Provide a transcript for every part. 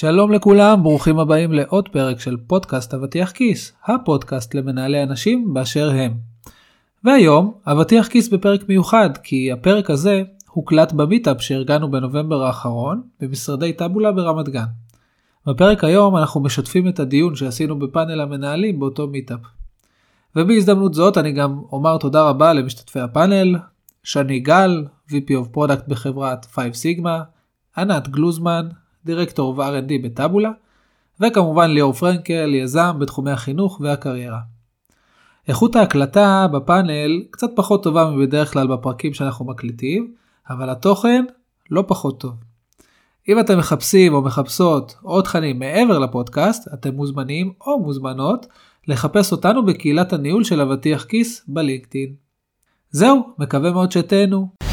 שלום לכולם, ברוכים הבאים לעוד פרק של פודקאסט אבטיח כיס, הפודקאסט למנהלי אנשים באשר הם. והיום, אבטיח כיס בפרק מיוחד, כי הפרק הזה הוקלט במיטאפ שארגנו בנובמבר האחרון, במשרדי טאבולה ברמת גן. בפרק היום אנחנו משתפים את הדיון שעשינו בפאנל המנהלים באותו מיטאפ. ובהזדמנות זאת אני גם אומר תודה רבה למשתתפי הפאנל, שני גל, VP of Product בחברת 5 סיגמה, ענת גלוזמן, דירקטור ו-R&D בטאבולה, וכמובן ליאור פרנקל, יזם בתחומי החינוך והקריירה. איכות ההקלטה בפאנל קצת פחות טובה מבדרך כלל בפרקים שאנחנו מקליטים, אבל התוכן לא פחות טוב. אם אתם מחפשים או מחפשות עוד תכנים מעבר לפודקאסט, אתם מוזמנים או מוזמנות לחפש אותנו בקהילת הניהול של אבטיח כיס בלינקדאין. זהו, מקווה מאוד שתהנו.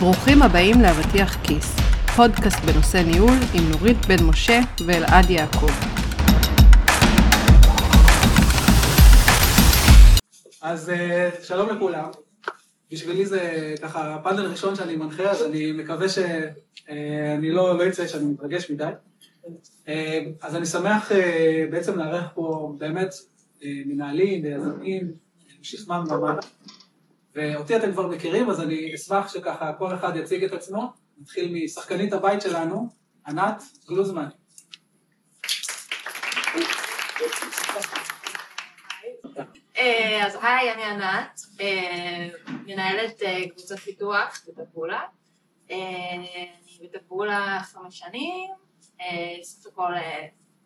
ברוכים הבאים לאבטיח כיס, פודקאסט בנושא ניהול עם נורית בן משה ואלעד יעקב. אז אה, שלום לכולם. בשבילי זה ככה פאנל ראשון שאני מנחה, אז אני מקווה שאני לא, לא אצא שאני מתרגש מדי. אה, אז אני שמח אה, בעצם לארח פה באמת מנהלים ויזמים, שכמם ומעלה. ואותי אתם כבר מכירים, אז אני אשמח שככה כל אחד יציג את עצמו. נתחיל משחקנית הבית שלנו, ענת גלוזמן. אה, אז היי, אני ענת, אה, מנהלת אה, קבוצת פיתוח בטפולה. אני בטפולה חמש שנים, סך הכל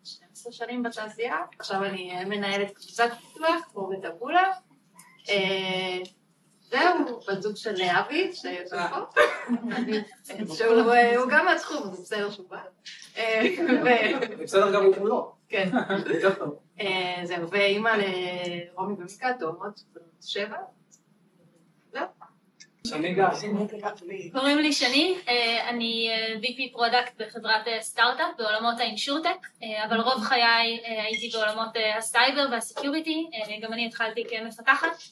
12 שנים בתעשייה. עכשיו אני מנהלת קבוצת פיתוח פה בטפולה. זהו, בת זוג של אבי. שהוא גם מהתחום, זה בסדר שהוא בא. בסדר גם הוא כולו. כן. זהו, ואימא לרומי ומיקה, תאומות, שבע. קוראים לי שני, אני VP product בחברת סטארט-אפ בעולמות ה insurtech, אבל רוב חיי הייתי בעולמות הסייבר וה security, גם אני התחלתי כמפתחת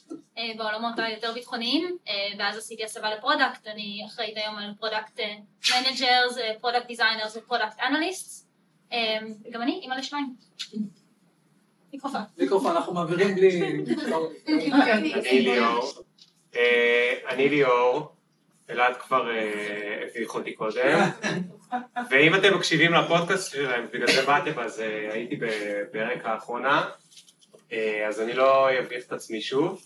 בעולמות היותר ביטחוניים, ואז עשיתי הסבה ל product, אני אחראית היום על product managers, product designers ו product analysts, גם אני אימא לשניים. מיקרופון. מיקרופון, אנחנו מעבירים בלי... אני ליאור. אני ליאור, אלעד כבר הביך אותי קודם, ואם אתם מקשיבים לפודקאסט שלהם, בגלל זה באתם, אז הייתי בפרק האחרונה, אז אני לא אביך את עצמי שוב.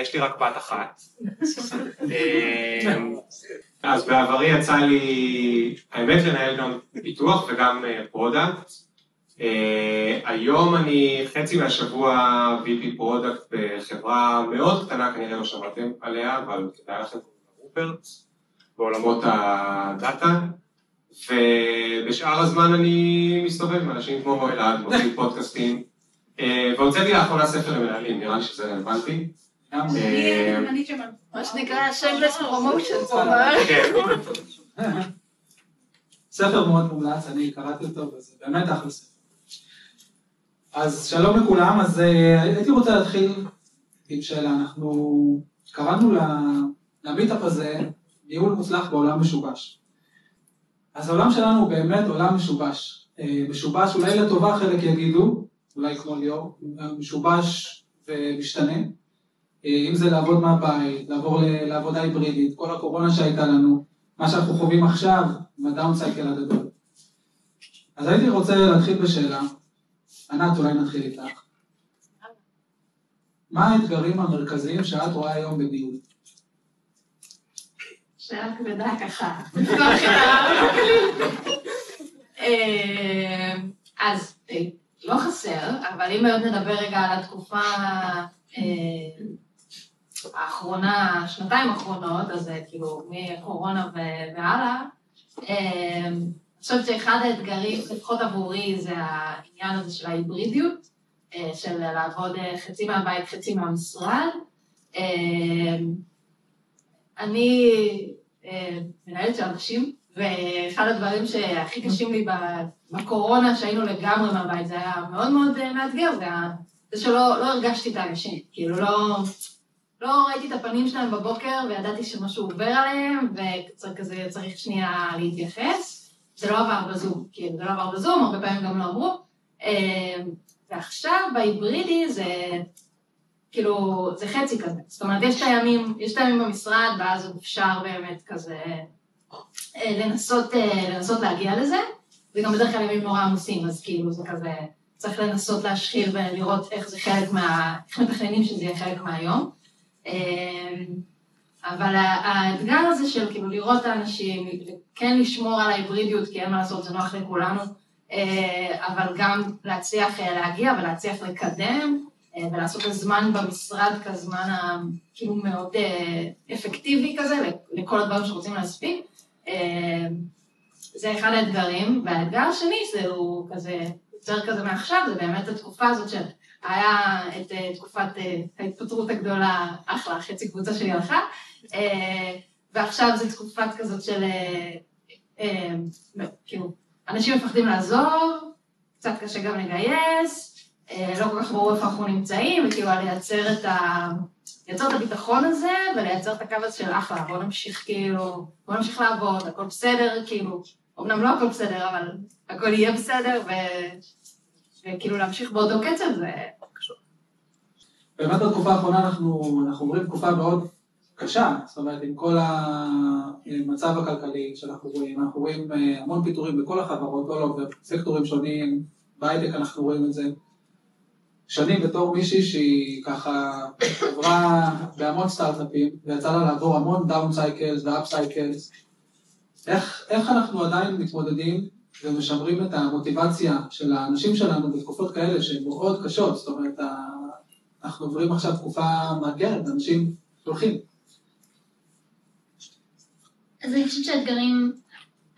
יש לי רק בת אחת. אז בעברי יצא לי, האמת, לנהל גם פיתוח וגם product. היום אני חצי מהשבוע VP product בחברה מאוד קטנה, כנראה לא שמעתם עליה, אבל כדאי לכם רופרט, בעולמות הדאטה, ובשאר הזמן אני מסתובב עם אנשים כמו אלעד, מוציאים פודקאסטים, והוצאתי לאחרונה ספר למנהלים, נראה לי שזה רלוונטי. מה שנקרא shameless promotion. ספר מאוד מומלץ, אני קראתי אותו, וזה באמת אחלה ספר. אז שלום לכולם, אז הייתי רוצה להתחיל עם שאלה, אנחנו קראנו למיטאפ הזה ניהול מוצלח בעולם משובש. אז העולם שלנו הוא באמת עולם משובש. משובש אולי לטובה חלק יגידו, אולי כמו ליאור, משובש ומשתנה. אם זה לעבוד מהבית, לעבור לעבודה היברידית, כל הקורונה שהייתה לנו, מה שאנחנו חווים עכשיו, עם הדאונסייקל הגדול. אז הייתי רוצה להתחיל בשאלה, ענת, אולי נתחיל איתך. מה האתגרים המרכזיים שאת רואה היום בניהול? שאלה כבדה ככה. אז לא חסר, אבל אם היום נדבר רגע על התקופה האחרונה, שנתיים האחרונות, אז כאילו מקורונה והלאה, חושבת שאחד האתגרים, לפחות עבורי, זה העניין הזה של ההיברידיות, של לעבוד חצי מהבית, חצי מהמשרד. אני מנהלת של אנשים, ואחד הדברים שהכי קשים לי בקורונה, שהיינו לגמרי מהבית, זה היה מאוד מאוד מאתגר, זה זה שלא לא הרגשתי את האנשים, כאילו לא, לא ראיתי את הפנים שלהם בבוקר וידעתי שמשהו עובר עליהם וכזה צריך שנייה להתייחס. זה לא עבר בזום, כאילו זה לא עבר בזום, הרבה פעמים גם לא אמרו. אה, ועכשיו בהיברידי זה כאילו, זה חצי כזה. זאת אומרת, יש את הימים, יש את הימים במשרד, ואז אפשר באמת כזה אה, לנסות, אה, לנסות להגיע לזה, וגם בדרך כלל ימים נורא עמוסים, אז כאילו זה כזה, צריך לנסות להשחיל ולראות איך זה חלק מה... איך מתכננים שזה יהיה חלק מהיום. אה, אבל האתגר הזה של כאילו לראות את האנשים, כן לשמור על ההיברידיות, כי אין מה לעשות, זה נוח לכולנו, אבל גם להצליח להגיע ולהצליח לקדם, ולעשות את הזמן במשרד כזמן כאילו מאוד אפקטיבי כזה, לכל הדברים שרוצים להספיק. זה אחד האתגרים, והאתגר השני זה הוא כזה, יותר כזה מעכשיו, זה באמת התקופה הזאת של היה את תקופת ההתפטרות הגדולה, אחלה, חצי קבוצה שלי הלכה, ועכשיו זו תקופת כזאת של, כאילו, אנשים מפחדים לעזוב, קצת קשה גם לגייס, לא כל כך ברור איפה אנחנו נמצאים, וכאילו לייצר את ה... לייצר את הביטחון הזה, ולייצר את הקו הזה של אחלה, בוא נמשיך כאילו, בוא נמשיך לעבוד, הכל בסדר, כאילו, אמנם לא הכל בסדר, אבל הכל יהיה בסדר, ו... וכאילו להמשיך באותו קצב זה קשור. באמת בתקופה האחרונה אנחנו, אנחנו עוברים תקופה מאוד קשה, זאת אומרת, עם כל המצב הכלכלי שאנחנו רואים, אנחנו רואים אה, המון פיטורים בכל החברות, לא לא, בסקטורים שונים, בהייטק אנחנו רואים את זה. שנים בתור מישהי שהיא ככה עברה בהמון סטארט-אפים, ויצא לה לעבור המון down cycles ו up cycles. איך, אנחנו עדיין מתמודדים ומשמרים את המוטיבציה של האנשים שלנו בתקופות כאלה שהן מאוד קשות, זאת אומרת, אנחנו עוברים עכשיו תקופה מאתגרת, אנשים הולכים. אז אני חושבת שהאתגרים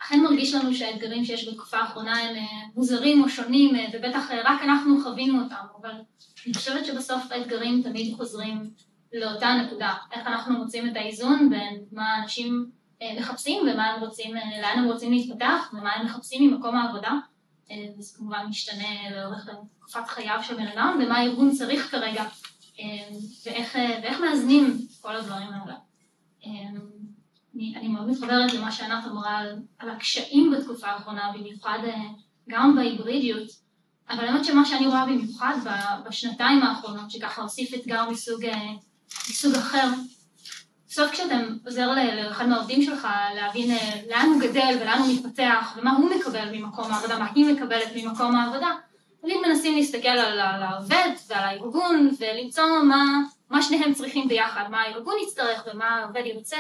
אכן מרגיש לנו שהאתגרים שיש בתקופה האחרונה הם אה, מוזרים או שונים, אה, ובטח אה, רק אנחנו חווינו אותם, אבל אני חושבת שבסוף האתגרים תמיד חוזרים לאותה נקודה, איך אנחנו מוצאים את האיזון בין מה אנשים מחפשים ומה הם רוצים, לאן הם רוצים להתפתח ומה הם מחפשים ממקום העבודה, וזה כמובן משתנה לאורך תקופת חייו של בן אדם, ומה הארגון צריך כרגע, ואיך, ואיך מאזנים כל הדברים האלה. אני, אני מאוד מתחברת למה שענת אמרה על, על הקשיים בתקופה האחרונה, במיוחד אה, גם בהיברידיות, אבל האמת שמה שאני רואה במיוחד בשנתיים האחרונות, שככה הוסיף אתגר מסוג, אה, מסוג אחר, בסוף כשאתה עוזר לאחד מהעובדים שלך להבין אה, לאן הוא גדל ולאן הוא מתפתח ומה הוא מקבל ממקום העבודה, מה היא מקבלת ממקום העבודה, תמיד מנסים להסתכל על, על העובד ועל הארגון ולמצוא מה, מה שניהם צריכים ביחד, מה הארגון יצטרך ומה העובד ירצה.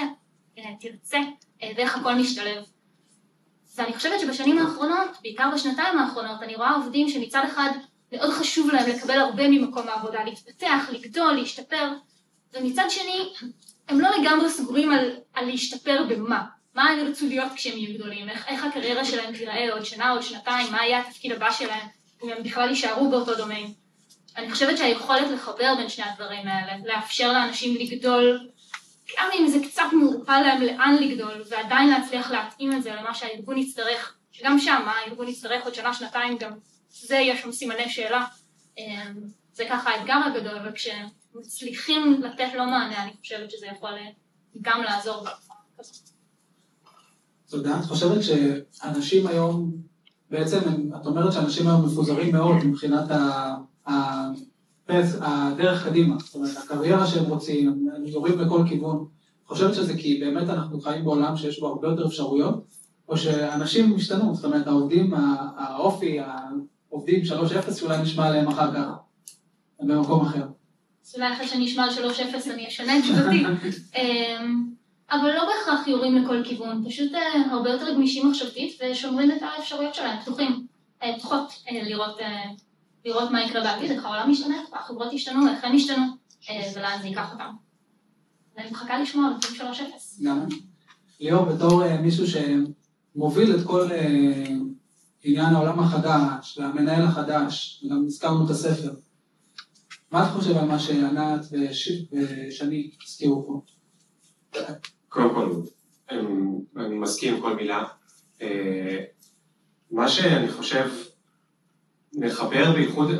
תרצה אה, ואיך הכל משתלב. ואני חושבת שבשנים האחרונות, בעיקר בשנתיים האחרונות, אני רואה עובדים שמצד אחד מאוד חשוב להם לקבל הרבה ממקום העבודה, להתפתח, לגדול, להשתפר, ומצד שני, הם לא לגמרי סגורים על, על להשתפר במה. מה הם ירצו להיות כשהם יהיו גדולים, איך, איך הקריירה שלהם תיראה עוד שנה, עוד שנתיים, מה יהיה התפקיד הבא שלהם, אם הם בכלל יישארו באותו דומיין. אני חושבת שהיכולת לחבר בין שני הדברים האלה, לאפשר לאנשים לגדול גם אם זה קצת מעורפל להם לאן לגדול, ועדיין להצליח להתאים את זה למה שהארגון יצטרך, שגם שם, מה הארגון יצטרך עוד שנה, שנתיים, גם זה יש שם סימני שאלה. אמ, זה ככה האתגר הגדול, וכשמצליחים לתת לו מענה, אני חושבת שזה יכול גם לעזור תודה. את חושבת שאנשים היום, בעצם, את אומרת שאנשים היום מפוזרים מאוד מבחינת ה... הדרך קדימה, זאת אומרת, הקריירה שהם רוצים, הם יורים לכל כיוון. חושבת שזה כי באמת אנחנו חיים בעולם שיש בו הרבה יותר אפשרויות, או שאנשים השתנו, זאת אומרת, העובדים, האופי, העובדים 3-0 שאולי נשמע עליהם אחר כך, הם במקום אחר. אז אולי אחרי שאני אשמע על 3-0 אני אשנה את תשובתי. אמ, אבל לא בהכרח יורים לכל כיוון, פשוט אה, הרבה יותר גמישים מחשבתית ושומרים את האפשרויות שלהם פתוחים, אה, פתוחות אה, לראות לראות מה יקרה בעתיד, איך העולם משתנה, איך החברות ישתנו, איך הם ישתנו, אה, ולאן זה ייקח אותם. ואני מחכה לשמוע על נתון 3-0. גם ליאור, בתור אה, מישהו שמוביל את כל אה, עניין העולם החדש, והמנהל החדש, וגם הזכרנו את הספר, מה אתה חושב על מה שענת ושני הזכירו פה? קודם כל, אני מסכים עם כל מילה. מה שאני חושב מחבר בייחוד,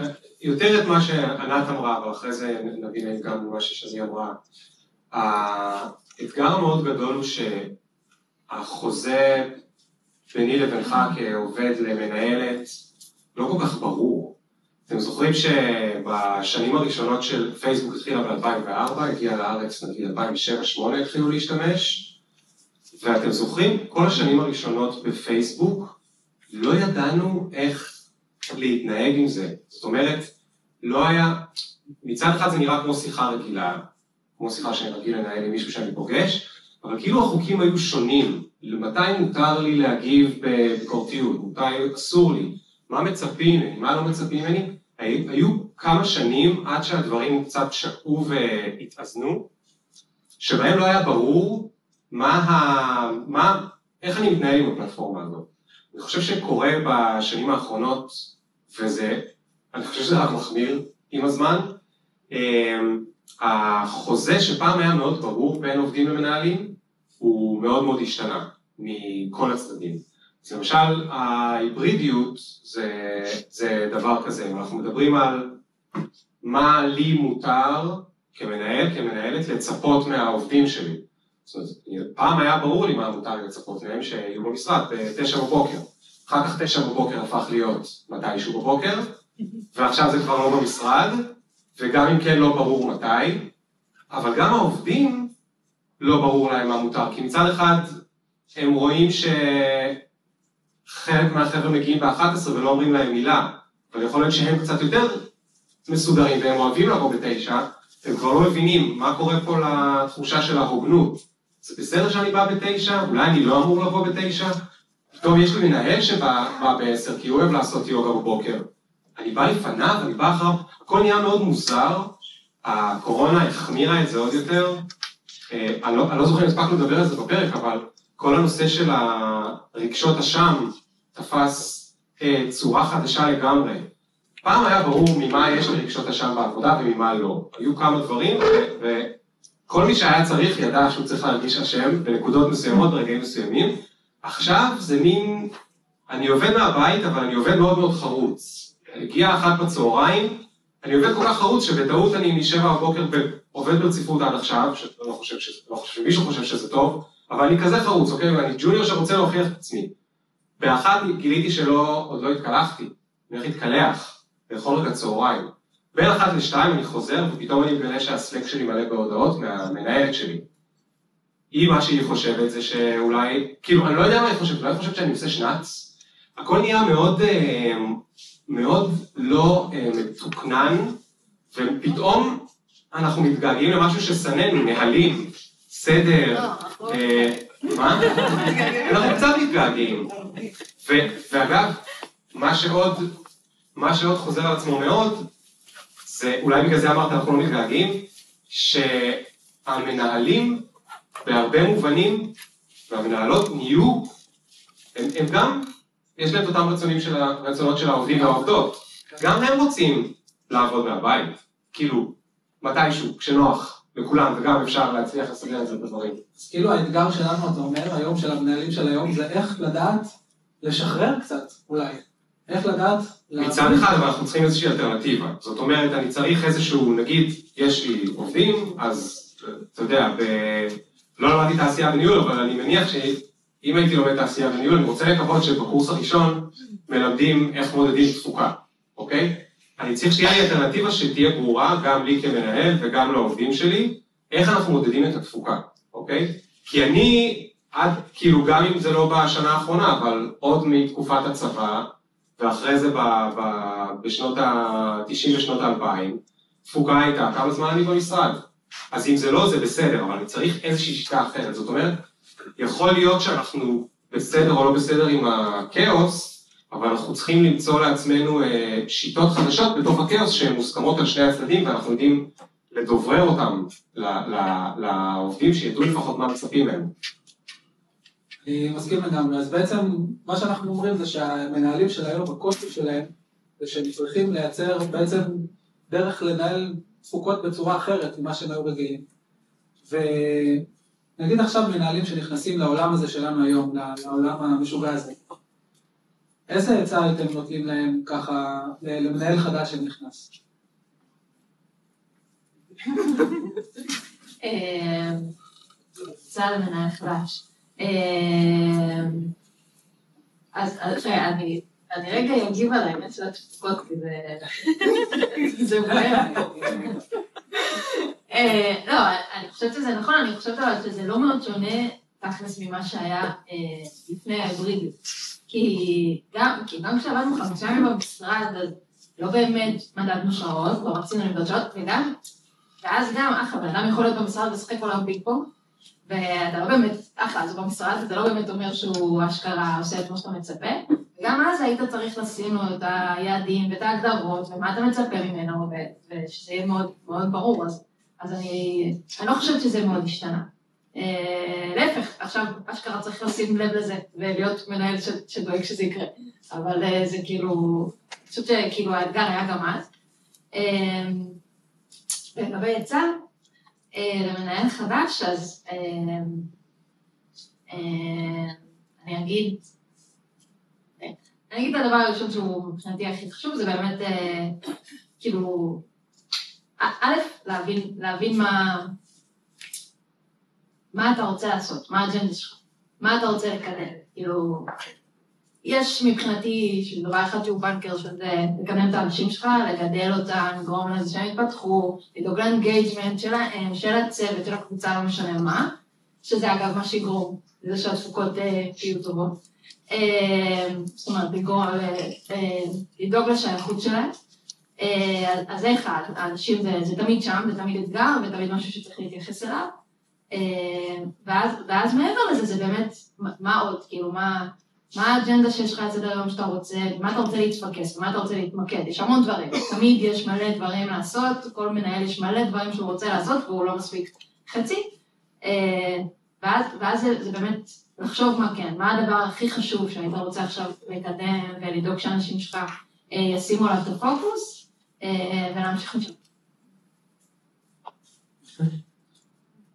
יותר את מה שענת אמרה, אבל אחרי זה נבין גם מה ששזי אמרה. האתגר המאוד גדול הוא שהחוזה ביני לבינך כעובד למנהלת לא כל כך ברור. אתם זוכרים שבשנים הראשונות של פייסבוק התחילה ב-2004, הגיעה לארץ נגיד 2007-2008 התחילו להשתמש, ואתם זוכרים, כל השנים הראשונות בפייסבוק לא ידענו איך להתנהג עם זה. זאת אומרת, לא היה, מצד אחד זה נראה כמו שיחה רגילה, כמו שיחה שאני רגיל לנהל עם מישהו שאני פוגש, אבל כאילו החוקים היו שונים. מתי מותר לי להגיב בביקורתיות, מתי אסור לי, מה מצפים ממני, מה לא מצפים ממני, היו כמה שנים עד שהדברים קצת שקעו והתאזנו, שבהם לא היה ברור מה ה... מה... איך אני מתנהל עם הפלטפורמה הזאת. אני חושב שקורה בשנים האחרונות, וזה, אני חושב שזה רק מחמיר עם הזמן, אמ, החוזה שפעם היה מאוד ברור בין עובדים למנהלים, הוא מאוד מאוד השתנה מכל הצדדים. אז למשל ההיברידיות זה, זה דבר כזה, אם אנחנו מדברים על מה לי מותר כמנהל, כמנהלת, לצפות מהעובדים שלי. זאת אומרת, פעם היה ברור לי מה מותר לצפות מהם, שיהיו במשרד בתשע בבוקר. אחר כך תשע בבוקר הפך להיות מתישהו בבוקר, ועכשיו זה כבר לא במשרד, וגם אם כן לא ברור מתי, אבל גם העובדים לא ברור להם מה מותר, כי מצד אחד הם רואים שחלק מהחבר'ה מגיעים ב-11 ולא אומרים להם מילה, אבל יכול להיות שהם קצת יותר מסודרים והם אוהבים לבוא בתשע, הם כבר לא מבינים מה קורה פה לתחושה של ההוגנות. זה בסדר שאני בא בתשע? אולי אני לא אמור לבוא בתשע? פתאום יש לי מנהל שבא בעשר כי הוא אוהב לעשות יוגה בבוקר. אני בא לפניו, אני בא אחריו, הכל נהיה מאוד מוזר, הקורונה החמירה את זה עוד יותר. אה, אני לא, אני לא זוכר אם הספקנו לדבר על זה בפרק, אבל כל הנושא של הרגשות אשם תפס אה, צורה חדשה לגמרי. פעם היה ברור ממה יש לרגשות אשם בעבודה וממה לא. היו כמה דברים, וכל מי שהיה צריך ידע שהוא צריך להרגיש אשם בנקודות מסוימות, ברגעים מסוימים. עכשיו זה מין, אני עובד מהבית, אבל אני עובד מאוד מאוד חרוץ. הגיע אחת בצהריים, אני עובד כל כך חרוץ שבטעות אני משבע בבוקר עובד ברציפות עד עכשיו, שלא חושב שזה, לא חושב שמישהו חושב שזה טוב, אבל אני כזה חרוץ, אוקיי? ואני ג'וניור שרוצה להוכיח את עצמי. באחת גיליתי שלא, עוד לא התקלחתי, אני הולך להתקלח, לאכול רגע צהריים. בין אחת לשתיים אני חוזר, ופתאום אני מגלה שהסלק שלי מלא בהודעות מהמנהלת שלי. היא, מה שהיא חושבת זה שאולי, כאילו, אני לא יודע מה היא חושבת, אולי היא חושבת שאני עושה שנץ? הכל נהיה מאוד, אה, מאוד לא אה, מתוקנן, ופתאום אנחנו מתגעגעים למשהו ששנאנו, נהלים, סדר, לא, אה, מה? אנחנו קצת מתגעגעים. ואגב, מה שעוד, מה שעוד חוזר על עצמו מאוד, זה, אולי בגלל זה אמרת אנחנו לא מתגעגעים, שהמנהלים בהרבה מובנים, והמנהלות נהיו, הם, הם גם, יש להם את אותם רצונים של, הרצונות של העובדים והעובדות, גם הם רוצים לעבוד מהבית, כאילו, מתישהו, כשנוח לכולם, וגם אפשר להצליח לסדר את זה בדברים. אז כאילו האתגר שלנו, אתה אומר, היום של המנהלים של היום, זה איך לדעת לשחרר קצת, אולי. איך לדעת... מצד אחד, אבל אנחנו צריכים איזושהי אלטרנטיבה. זאת אומרת, אני צריך איזשהו, נגיד, יש לי עובדים, אז אתה יודע. לא למדתי תעשייה וניהול, אבל אני מניח שאם הייתי לומד תעשייה וניהול, אני רוצה לקוות שבקורס הראשון מלמדים איך מודדים תפוקה, אוקיי? אני צריך שתהיה לי אלטרנטיבה שתהיה ברורה, גם לי כמנהל וגם לעובדים שלי, איך אנחנו מודדים את התפוקה, אוקיי? כי אני, עד, כאילו, גם אם זה לא בשנה האחרונה, אבל עוד מתקופת הצבא, ואחרי זה ב, ב, בשנות ה-90 ושנות ה-2000, תפוקה הייתה כמה זמן אני במשרד. אז אם זה לא, זה בסדר, אבל צריך איזושהי שיטה אחרת. זאת אומרת, יכול להיות שאנחנו בסדר או לא בסדר עם הכאוס, אבל אנחנו צריכים למצוא לעצמנו אה, שיטות חדשות בתוך הכאוס שהן מוסכמות על שני הצדדים, ואנחנו יודעים לדוברר אותם לעובדים, שידעו לפחות מה מצפים מהם. אני מסכים לגמרי. אז בעצם מה שאנחנו אומרים זה שהמנהלים של היום, הקושי שלהם, זה שהם צריכים לייצר בעצם דרך לנהל תפוקות בצורה אחרת ממה שהם היו רגילים. ונגיד עכשיו מנהלים שנכנסים לעולם הזה שלנו היום, לעולם המשוגע הזה. איזה עצה הייתם נותנים להם ככה, למנהל חדש שנכנס? עצה למנהל חדש. אה, אז אני אני רגע אגיב על האמת של התפוקות, כי זה... זה. אה, לא, אני חושבת שזה נכון, אני חושבת אבל שזה לא מאוד שונה תכלס ממה שהיה אה, לפני ההיברידיות. כי גם כשעבדנו חמישה ימים במשרד, אז לא באמת מדדנו שעות, לא רצינו לבדוק שעות, וגם, ואז גם, אחלה, בן אדם יכול להיות במשרד ולשחק היום פינג פונג, ואתה לא באמת, אחלה, אז במשרד, אתה לא באמת אומר שהוא אשכרה עושה את מה שאתה מצפה, וגם אז היית צריך לשים לו את היעדים ואת ההגדרות, ומה אתה מצפה ממנו, ושזה יהיה מאוד, מאוד ברור, אז, אז אני, אני לא חושבת שזה מאוד השתנה. אה, להפך, עכשיו אשכרה צריך לשים לב לזה, ולהיות מנהל שדואג שזה יקרה, אבל אה, זה כאילו, אני חושבת שכאילו האתגר היה גם אז. אה, לגבי עצה, למנהל חדש, אז אה, אה, אני אגיד, אני אגיד את הדבר הראשון שהוא מבחינתי הכי חשוב, זה באמת, כאילו, א', להבין, להבין מה, מה אתה רוצה לעשות, מה האג'נדה שלך, מה אתה רוצה לקדם, כאילו, יש מבחינתי דבר אחד שהוא בנקר, שזה לקדם את האנשים שלך, לגדל אותם, לגרום לזה שהם יתפתחו, לדאוג ל engagement שלהם, של הצוות, של הקבוצה, לא משנה מה, שזה אגב מה שיגרום לזה שהתפוקות אה, יהיו טובות. אה, זאת אומרת, לגרום, אה, לדאוג לשייכות שלהם. אז זה אחד, האנשים זה, זה תמיד שם, זה תמיד אתגר, ותמיד משהו שצריך להתייחס אליו. ואז, ואז מעבר לזה, זה באמת, מה עוד, כאילו, מה... מה האג'נדה שיש לך על סדר היום שאתה רוצה, מה אתה רוצה להתפקס, במה אתה רוצה להתמקד, יש המון דברים, תמיד יש מלא דברים לעשות, כל מנהל יש מלא דברים שהוא רוצה לעשות והוא לא מספיק חצי, אה, ואז, ואז זה, זה באמת לחשוב מה כן, מה הדבר הכי חשוב שהיית רוצה עכשיו לקדם ולדאוג שאנשים שלך אה, ישימו עליו את הפוקוס אה, ולהמשיך משם.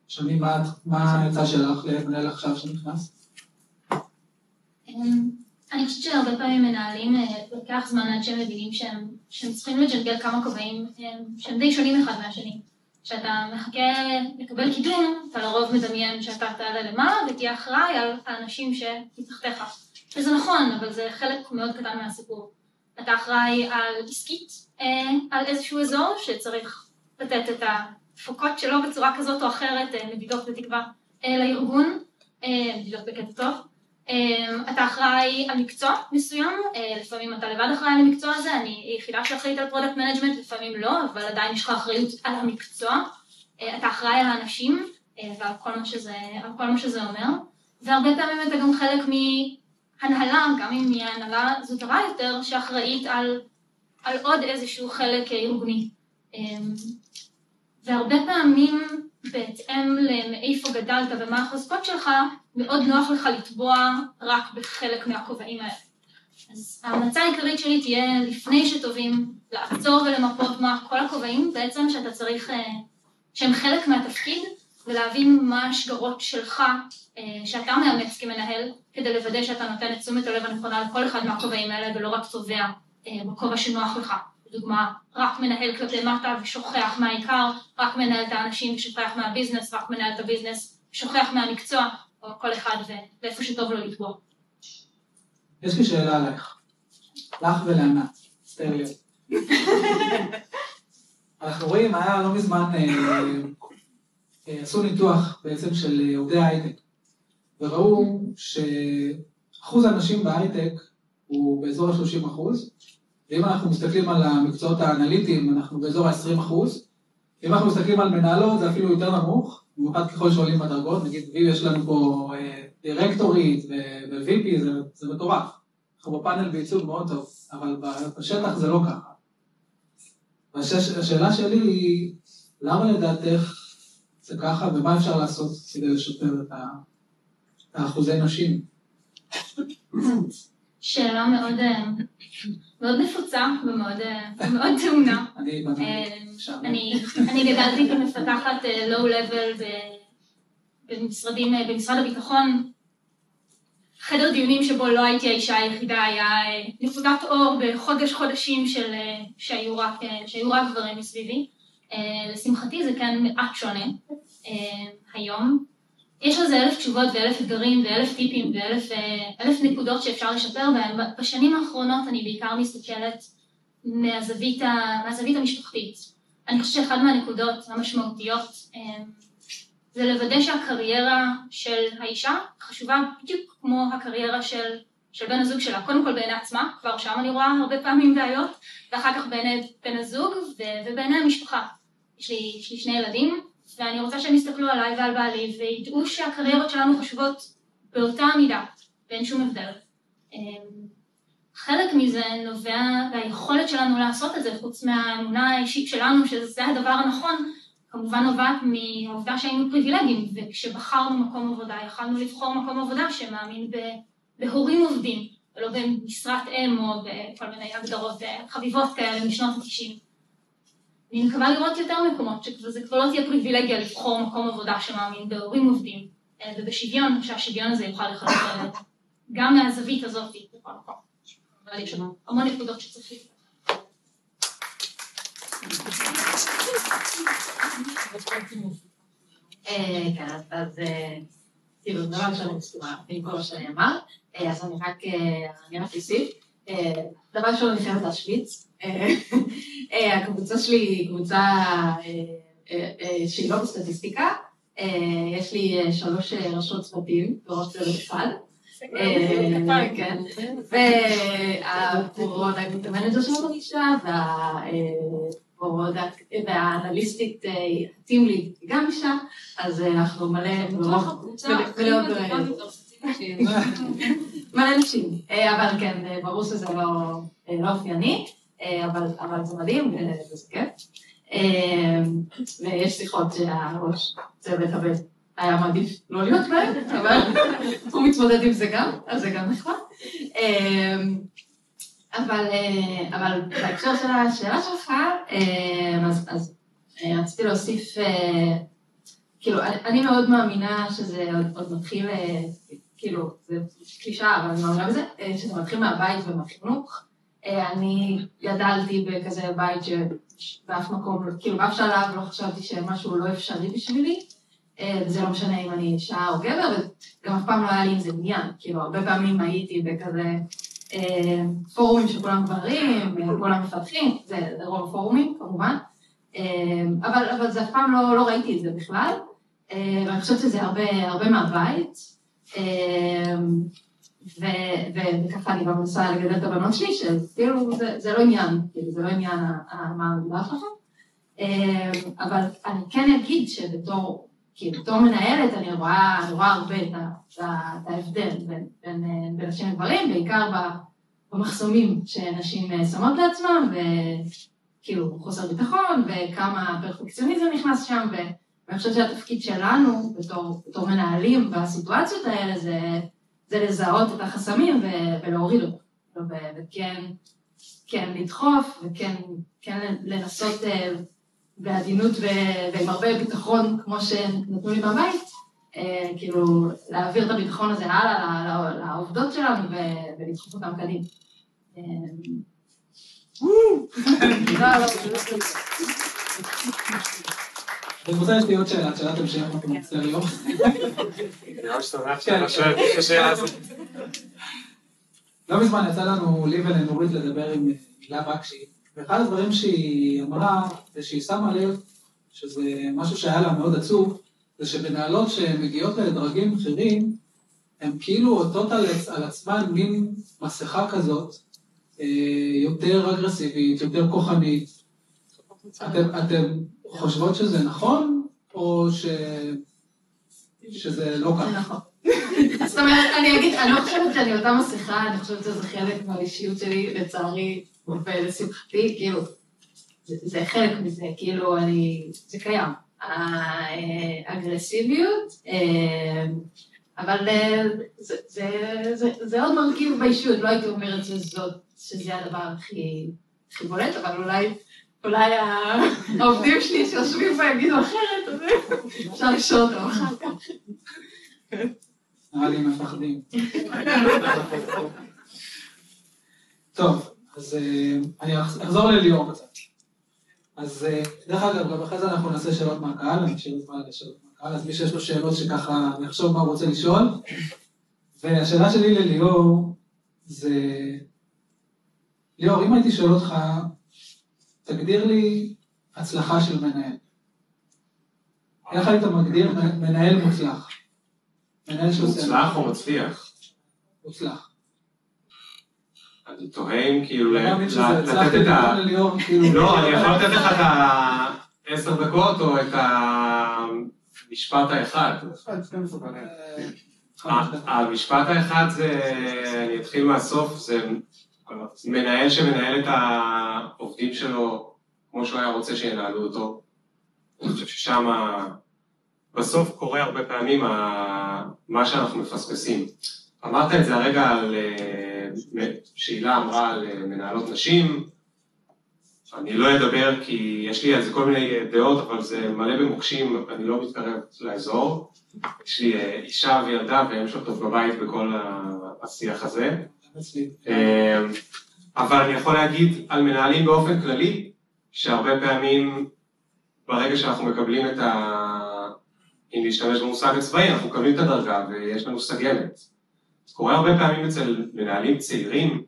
שני, מה העצה שלך למנהל עכשיו שנכנס? אני חושבת שהרבה פעמים מנהלים, אה, לוקח זמן עד שהם מבינים שהם, שהם צריכים לג'נגל כמה כובעים שהם די שונים אחד מהשני. כשאתה מחכה לקבל קידום, אתה לרוב מדמיין שאתה תעלה למעלה ותהיה אחראי על האנשים שמתחתיך. וזה נכון, אבל זה חלק מאוד קטן מהסיפור. אתה אחראי על עסקית, אה, על איזשהו אזור שצריך לתת את התפוקות שלו בצורה כזאת או אחרת, אה, מדידות בתקווה, לארגון, מדידות בקטע טוב. אמ, אתה אחראי על מקצוע מסוים, אה, לפעמים אתה לבד אחראי על המקצוע הזה, אני יחידה שאחראית על product management, לפעמים לא, אבל עדיין יש לך אחריות על המקצוע, אה, אתה אחראי על האנשים אה, ועל כל מה שזה, כל מה שזה אומר, והרבה פעמים אתה גם חלק מהנהלה, גם אם היא הנהלה זוטרה יותר, שאחראית על, על עוד איזשהו חלק ארגוני. אמ, והרבה פעמים בהתאם למאיפה גדלת ומה החוזקות שלך, מאוד נוח לך לטבוע רק בחלק מהכובעים האלה. אז ההמלצה העיקרית שלי תהיה לפני שטובים לעצור ולמפות מה כל הכובעים בעצם שאתה צריך, אה, שהם חלק מהתפקיד ולהבין מה השגרות שלך אה, שאתה מאמץ כמנהל כדי לוודא שאתה נותן את תשומת הלב הנכונה לכל אחד מהכובעים האלה ולא רק צובע אה, בכובע שנוח לך. לדוגמה, רק מנהל כלפי מטה ושוכח מהעיקר, רק מנהל את האנשים ושוכח מהביזנס, רק מנהל את הביזנס ושוכח מהמקצוע, או כל אחד ואיפה שטוב לו לטבוע. יש לי שאלה עלייך, לך ולענת, סטריאו. אנחנו רואים, היה לא מזמן, אה, אה, עשו ניתוח בעצם של עובדי ההייטק, וראו שאחוז האנשים בהייטק הוא באזור ה-30 אחוז, ואם אנחנו מסתכלים על המקצועות האנליטיים, אנחנו באזור ה-20 אחוז. אם אנחנו מסתכלים על מנהלות, זה אפילו יותר נמוך, במיוחד ככל שעולים בדרגות, נגיד ויו יש לנו פה אה, דירקטורית ו-VP, זה, זה מטורף. אנחנו בפאנל בייצוג מאוד טוב, אבל בשטח זה לא ככה. והשאלה שלי היא, למה לדעתך זה ככה, ומה אפשר לעשות כדי לשפר את האחוזי נשים? שאלה מאוד, אה, מאוד נפוצה ומאוד מאוד טעונה. אה, אני גדלתי כמפתחת לואו-לבל במשרדים, במשרד הביטחון, חדר דיונים שבו לא הייתי האישה היחידה היה אה, נקודת אור בחודש חודשים של, אה, שהיו רק, שהיו רק גברים מסביבי. לשמחתי זה כן מעט שונה היום. יש לזה אלף תשובות ואלף אתגרים ואלף טיפים ואלף נקודות שאפשר לשפר בהם. בשנים האחרונות אני בעיקר מסתכלת מהזווית, מהזווית המשפחתית. אני חושבת שאחת מהנקודות המשמעותיות זה לוודא שהקריירה של האישה חשובה בדיוק כמו הקריירה של, של בן הזוג שלה, קודם כל בעיני עצמה, כבר שם אני רואה הרבה פעמים בעיות, ואחר כך בעיני בן הזוג ובעיני המשפחה. יש לי, יש לי שני ילדים, ואני רוצה שהם יסתכלו עליי ועל בעלי וידעו שהקריירות שלנו חשובות באותה מידה, ואין שום הבדל. אמ, חלק מזה נובע מהיכולת שלנו לעשות את זה, חוץ מהאמונה האישית שלנו שזה הדבר הנכון, כמובן נובעת מהעובדה שהיינו פריבילגיים, וכשבחרנו מקום עבודה יכלנו לבחור מקום עבודה שמאמין בהורים עובדים, ולא במשרת אם או בכל מיני הגדרות חביבות כאלה משנות ה-90. אני מקווה לראות יותר מקומות שזה כבר לא תהיה פריבילגיה לבחור מקום עבודה שמאמין בהורים עובדים אה, ובשוויון, שהשוויון הזה יוכל לחלק גם מהזווית הזאת בכל מקום. אבל יש לנו המון נקודות שצריך. אה, כן, אז אה, כאילו, דבר ראשון אני מסכימה עם כל מה שנאמר, אז אני רק אוסיף. דבר ראשון אני חייבת להשוויץ. הקבוצה שלי היא קבוצה שהיא לא בסטטיסטיקה, יש לי שלוש ראשות צוותים צוות אחד. כן, וה product ה manager שלנו אישה, והאנליסטית טים לי גם אישה, אז אנחנו מלא מלא נשים, אבל כן, ברור שזה לא אופייני, אבל זה מדהים וזה כיף. ויש שיחות שהראש צוות הבית היה מעדיף לא להיות בהם, אבל הוא מתמודד עם זה גם, אז זה גם נחמד. אבל, אה, אבל בהקשר של השאלה שלך, אה, אז, אז אה, רציתי להוסיף, כאילו, אני מאוד מאמינה שזה עוד, עוד מתחיל, כאילו, זה קלישה, אבל אני מאמינה בזה, שזה מתחיל מהבית ומהחינוך. אני גדלתי בכזה בית שבאף מקום, כאילו באף שלב לא חשבתי שמשהו לא אפשרי בשבילי, וזה לא משנה אם אני אישה או גבר, וגם אף פעם לא היה לי עם זה עניין, כאילו הרבה פעמים הייתי בכזה אה, פורומים שכולם גברים, כולם מפתחים, זה, זה רוב הפורומים כמובן, אה, אבל, אבל זה אף פעם לא, לא ראיתי את זה בכלל, אה, ואני חושבת שזה הרבה, הרבה מהבית, וככה אני גם מנסה לגדל את הבנות שלי, שכאילו זה, לא עניין, כאילו זה לא עניין מה המדבר שלכם, אבל אני כן אגיד שבתור כי בתור מנהלת אני רואה, הרבה את, ההבדל בין, נשים לגברים, בעיקר במחסומים שנשים אה, שמות לעצמם, וכאילו חוסר ביטחון, וכמה פרפקציוניזם נכנס שם, ואני חושבת שהתפקיד שלנו בתור מנהלים בסיטואציות האלה זה, זה לזהות את החסמים ולהוריד אותם, וכן כן לדחוף, וכן כן לנסות אה, בעדינות ועם הרבה ביטחון, כמו שנתנו לי מהבית, אה, כאילו להעביר את הביטחון הזה הלאה לעובדות שלנו ולדחוף אותם קדימה. אה, אני רוצה יש לי עוד שאלה, שאלת המשך, אני מצטער היום. לא מזמן יצא לנו, לי ולנורית, לדבר עם הילה בקשי, ואחד הדברים שהיא אמרה, זה שהיא שמה לב, שזה משהו שהיה לה מאוד עצוב, זה שבנהלות שמגיעות לדרגים בכירים, הן כאילו עוטות על, על עצמן מין מסכה כזאת, אה, יותר אגרסיבית, יותר כוחנית. אתם, אתם חושבות שזה נכון, או ש... שזה לא ככה? נכון. זאת אומרת, אני אגיד, אני לא חושבת שאני אותה מסכה, אני חושבת שזה חלק מהאישיות שלי, לצערי, ולשמחתי, כאילו, זה חלק מזה, כאילו, אני, זה קיים. האגרסיביות, אה, אבל אה, זה, זה, זה, זה עוד מרכיב באישיות, לא הייתי אומרת שזאת, שזה הדבר הכי, הכי בולט, אבל אולי, אולי העובדים שלי שיושבים פה יגידו אחרת, אז אפשר לשאול אותם אחר כך. נראה לי הם מפחדים. טוב, אז אה, אני אח- אחזור לליאור קצת. אז אה, דרך אגב, גם אחרי זה אנחנו נעשה שאלות מהקהל, אני אשאיר זמן לשאלות מהקהל, אז מי שיש לו שאלות שככה, אני אחשוב מה הוא רוצה לשאול. והשאלה שלי לליאור זה, ליאור, אם הייתי שואל אותך, תגדיר לי הצלחה של מנהל. איך היית מגדיר מנהל מוצלח? מנהל שעושה... מוצלח או מצליח? מוצלח. אני תוהה אם כאילו לתת את ה... כאילו... לא, אני יכול לתת לך את העשר דקות או את המשפט האחד. אה. המשפט האחד זה, אני אתחיל מהסוף, זה מנהל שמנהל את העובדים שלו כמו שהוא היה רוצה שינהלו אותו. אני חושב ששם בסוף קורה הרבה פעמים מה שאנחנו מפספסים. אמרת את זה הרגע על, אה, שהילה אמרה על אה, מנהלות נשים, אני לא אדבר כי יש לי על זה כל מיני דעות, אבל זה מלא במוקשים, אני לא מתקרב לאזור. יש לי אה, אישה וילדה והן שולטות בבית בכל השיח הזה. אה, אבל אני יכול להגיד על מנהלים באופן כללי, שהרבה פעמים ברגע שאנחנו מקבלים את ה... אם להשתמש במושג הצבאי, אנחנו מקבלים את הדרגה ויש לנו סגלת. זה קורה הרבה פעמים אצל מנהלים צעירים,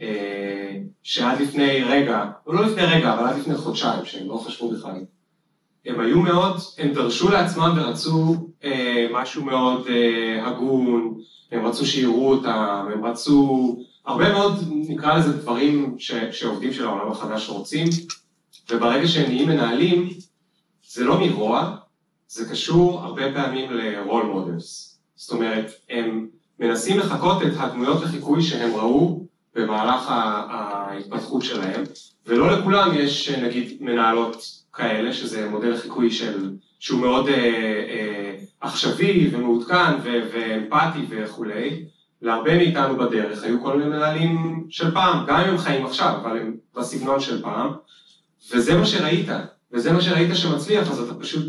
אה, שעד לפני רגע, או לא לפני רגע, אבל עד לפני חודשיים, שהם לא חשבו בכלל, הם היו מאוד, הם דרשו לעצמם ורצו משהו מאוד אה, הגון, הם רצו שיראו אותם, הם רצו הרבה מאוד, נקרא לזה דברים ש, שעובדים של העולם החדש רוצים, וברגע שהם נהיים מנהלים, זה לא מרוע, זה קשור הרבה פעמים ל-role models. זאת אומרת, הם מנסים לחקות את הדמויות לחיקוי שהם ראו במהלך ההתפתחות שלהם, ולא לכולם יש נגיד מנהלות כאלה, שזה מודל לחיקוי של, שהוא מאוד אה, אה, עכשווי ומעודכן ו- ואמפתי וכולי. להרבה מאיתנו בדרך היו כל מיני מנהלים של פעם, גם אם הם חיים עכשיו, אבל הם בסגנון של פעם, וזה מה שראית, וזה מה שראית שמצליח, אז אתה פשוט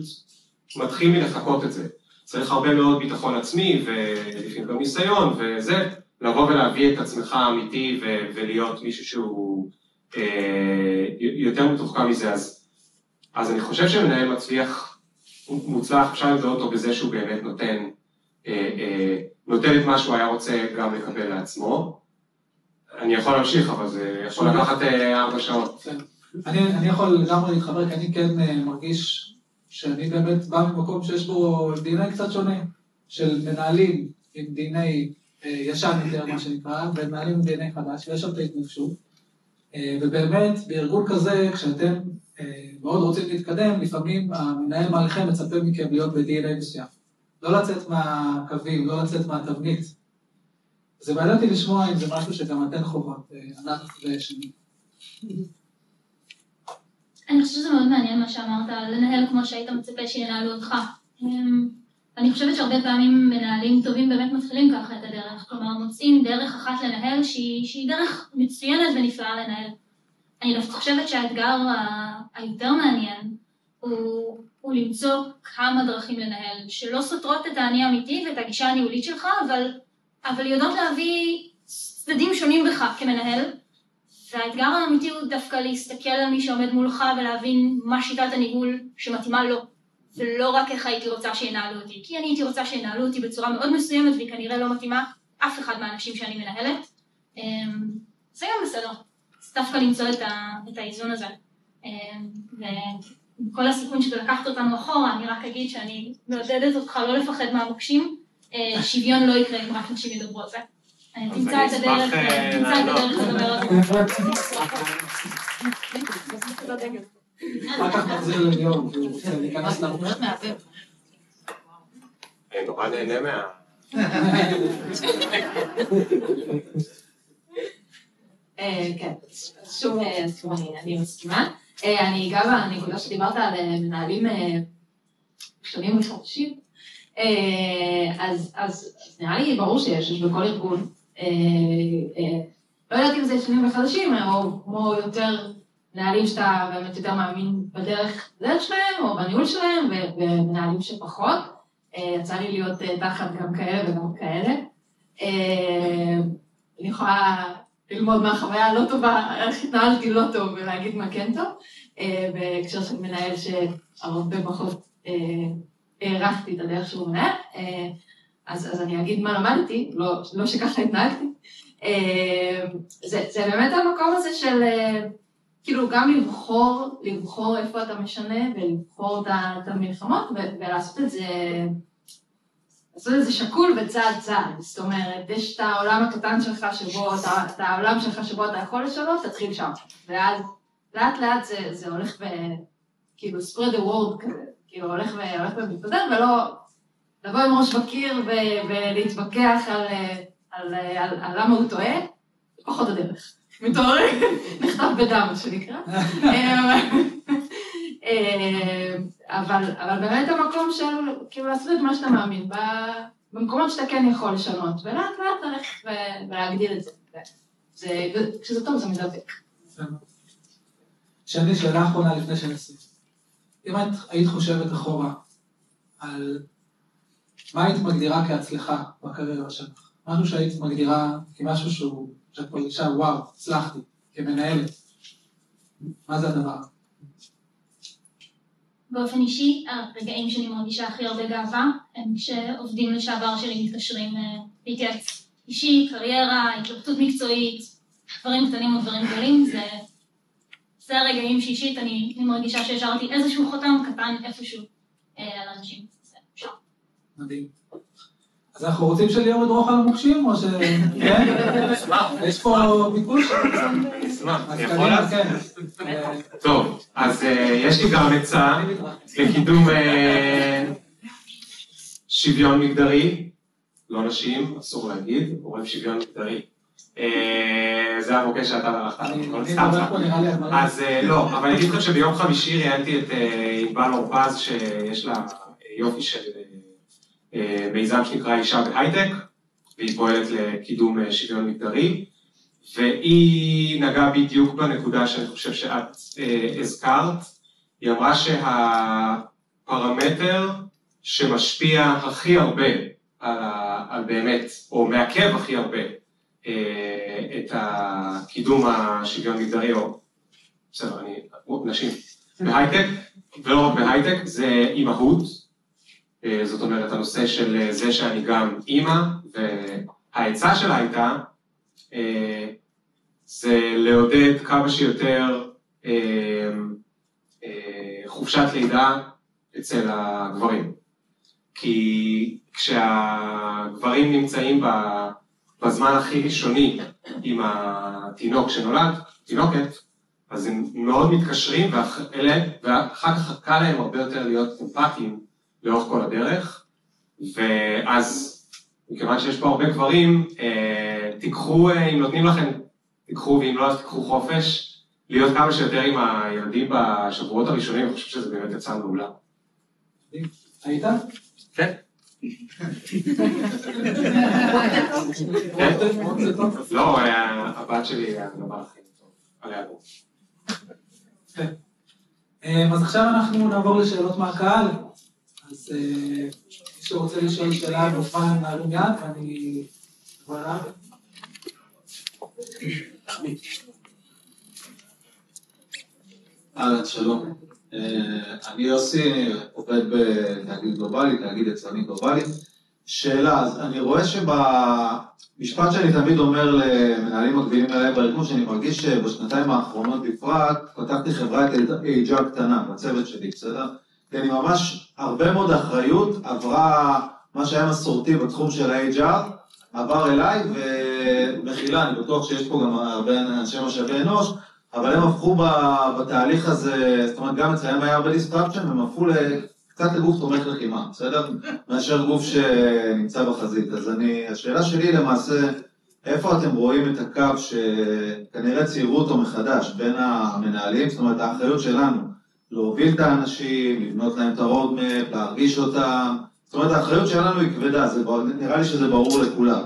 מתחיל מלחקות את זה. צריך הרבה מאוד ביטחון עצמי, ולפעמים גם ניסיון, וזה, לבוא ולהביא את עצמך אמיתי ו- ולהיות מישהו שהוא אה, יותר מתוחכם מזה, אז, אז אני חושב שמנהל מצליח, מוצלח, אפשר למדוד אותו בזה שהוא באמת נותן, אה, אה, נותן את מה שהוא היה רוצה גם לקבל לעצמו. אני יכול להמשיך, אבל זה יכול לקחת אה, ארבע שעות. כן. אני, אני יכול לגמרי להתחבר, כי אני כן אה, מרגיש שאני באמת בא ממקום שיש בו DNA קצת שונה, של מנהלים עם DNA אה, ישן יותר, מה שנקרא, ומנהלים עם DNA חדש, ויש שם את ההתנגשות. אה, ובאמת, בארגון כזה, כשאתם מאוד רוצים להתקדם, לפעמים המנהל מעליכם מצפה מכם להיות ב-DNA מסוים. לא לצאת מהקווים, לא לצאת מהתבנית. זה מעניין אותי לשמוע אם זה משהו שגם אתן חובות, אה, ענת ושני. אני חושבת שזה מאוד מעניין מה שאמרת, לנהל כמו שהיית מצפה שינהלו אותך. אמ, אני חושבת שהרבה פעמים מנהלים טובים באמת מתחילים ככה את הדרך, כלומר מוצאים דרך אחת לנהל שהיא, שהיא דרך מצוינת ונפלאה לנהל. אני דווקא חושבת שהאתגר היותר מעניין הוא, הוא למצוא כמה דרכים לנהל, שלא סותרות את האני האמיתי ואת הגישה הניהולית שלך, אבל, אבל יודעות להביא צדדים שונים בך כמנהל, והאתגר האמיתי הוא דווקא להסתכל על מי שעומד מולך ולהבין מה שיטת הניהול שמתאימה לו, ולא רק איך הייתי רוצה שינהלו אותי. כי אני הייתי רוצה שינהלו אותי בצורה מאוד מסוימת והיא כנראה לא מתאימה אף אחד מהאנשים שאני מנהלת. אמ, זה גם בסדר. אז דווקא למצוא את, ה, את האיזון הזה. אמ, ועם כל הסיכון של לקחת אותנו אחורה, אני רק אגיד שאני מעודדת אותך לא לפחד מהמוקשים. אה, שוויון לא יקרה אם רק נשים ידברו על זה. אה, תמצא את הדרך, אה, אה, תמצא את. הדרך לדבר על זה. אני נורא נהנה מה... אה, כן, שוב, אה, אני, מסכימה. אה, אני אגע בנקודה שדיברת על מנהלים שונים וחדשים. אז, נראה לי ברור שיש, יש בכל ארגון. לא יודעת אם זה שונים וחדשים, או כמו יותר מנהלים שאתה באמת יותר מאמין בדרך, בדרך שלהם, או בניהול שלהם, ומנהלים שפחות. יצא לי להיות תחת גם כאלה וגם כאלה. אני יכולה ללמוד מהחוויה הלא טובה, איך התנהלתי לא טוב ולהגיד מה כן טוב, אה, בהקשר של מנהל שהרבה פחות אה, הערכתי את הדרך שהוא מנהל, אה, אז, אז אני אגיד מה למדתי, לא, לא שככה התנהגתי. זה, זה באמת המקום הזה של כאילו גם לבחור, לבחור איפה אתה משנה ולבחור את המלחמות ולעשות את זה, לעשות את זה שקול וצעד צעד. זאת אומרת, יש את העולם הקטן שלך שבו, אתה- את העולם שלך שבו אתה יכול לשנות, תתחיל שם. ואז לאט לאט זה, זה הולך ו... כאילו spread the word כזה, כאילו הולך ו- הולך ומתפזר ולא לבוא עם ראש בקיר ו- ולהתווכח על, על, על, על, על למה הוא טועה, פחות הדרך. מתעורר, נכתב בדם, מה שנקרא. אה, אבל, אבל באמת המקום של כאילו לעשות את מה שאתה מאמין, במקומות שאתה כן יכול לשנות, ולאט לאט ללכת ו- ולהגדיל את זה. זה, כשזה טוב זה מדבק. שני, שאלה אחרונה לפני שנסיים. אם את היית חושבת אחורה על מה היית מגדירה כהצלחה בקריירה שלך, משהו שהיית מגדירה כמשהו שהוא, שאת מרגישה, וואו, הצלחתי, כמנהלת, מה זה הדבר? באופן אישי, הרגעים שאני מרגישה הכי הרבה גאווה הם כשעובדים לשעבר שלי מתקשרים אה, להתייעץ אישי, קריירה, התלבטות מקצועית, דברים קטנים ודברים גדולים, זה, זה הרגעים שאישית אני, אני מרגישה שהשארתי איזשהו חותם קטן איפשהו אה, על אנשים. מדהים. אז אנחנו רוצים שליאור ידרוך על המוקשים, או ש... כן? יש פה ביקוש? אני יכול לעשות? כן. טוב, אז אה, יש לי גם עצה לקידום אה, שוויון מגדרי, לא נשים, אסור להגיד, אומרים שוויון מגדרי. אה, זה המוקש שאתה הלכת סתם סתם. אז לא, אבל אני אגיד לך שביום חמישי ראיינתי את ענבל אורפז, שיש לה יופי של מיזם שנקרא אישה בהייטק, והיא פועלת לקידום אה, שוויון מגדרי, והיא נגעה בדיוק בנקודה שאני חושב שאת אה, הזכרת, היא אמרה שהפרמטר שמשפיע הכי הרבה על, על באמת, או מעכב הכי הרבה אה, את הקידום השוויון מגדרי, או בסדר, אני, נשים, בהייטק, ולא רק בהייטק, זה אימהות, אה, זאת אומרת הנושא של אה, זה שאני גם אימא, והעצה שלה הייתה, אה, זה לעודד כמה שיותר אה, אה, חופשת לידה אצל הגברים. כי כשהגברים נמצאים בזמן הכי ראשוני עם התינוק שנולד, תינוקת, אז הם מאוד מתקשרים, ואחר כך קל להם הרבה יותר להיות אמפתיים לאורך כל הדרך, ואז מכיוון שיש פה הרבה גברים, אה, תיקחו, אה, אם נותנים לכם, תיקחו, ואם לא, אז תיקחו חופש, להיות כמה שיותר עם הילדים בשבועות הראשונים, אני חושב שזה באמת יצא מעולה. היית? כן. כן. לא, הבת שלי היא הדבר הכי טוב, עליה ברור. אה, אז עכשיו אנחנו נעבור לשאלות מהקהל. אז אה, מי שרוצה לשאול שאלה מוזמן להרים יד ואני אליו. אהלן, שלום. אה, אני יוסי, עובד בתאגיד גלובלי, תאגיד יצרני גלובלי. שאלה, אז אני רואה שבמשפט שאני תמיד אומר למנהלים מקבילים אליי בארגון, שאני מרגיש שבשנתיים האחרונות בפרט, פתחתי חברת HR קטנה בצוות שלי, בסדר? כי אני ממש, הרבה מאוד אחריות עברה, מה שהיה מסורתי בתחום של ה-HR, עבר אליי, ומחילה, אני בטוח שיש פה גם הרבה אנשי משאבי אנוש, אבל הם הפכו בתהליך הזה, זאת אומרת, גם אצלם היה הרבה disruption, הם הפכו קצת לגוף תומך לחימה, בסדר? מאשר גוף שנמצא בחזית. אז אני, השאלה שלי למעשה, איפה אתם רואים את הקו שכנראה ציירו אותו מחדש בין המנהלים, זאת אומרת, האחריות שלנו, להוביל את האנשים, לבנות להם את הרודמפ, להרגיש אותם, זאת אומרת, האחריות שלנו היא כבדה, זה, נראה לי שזה ברור לכולם.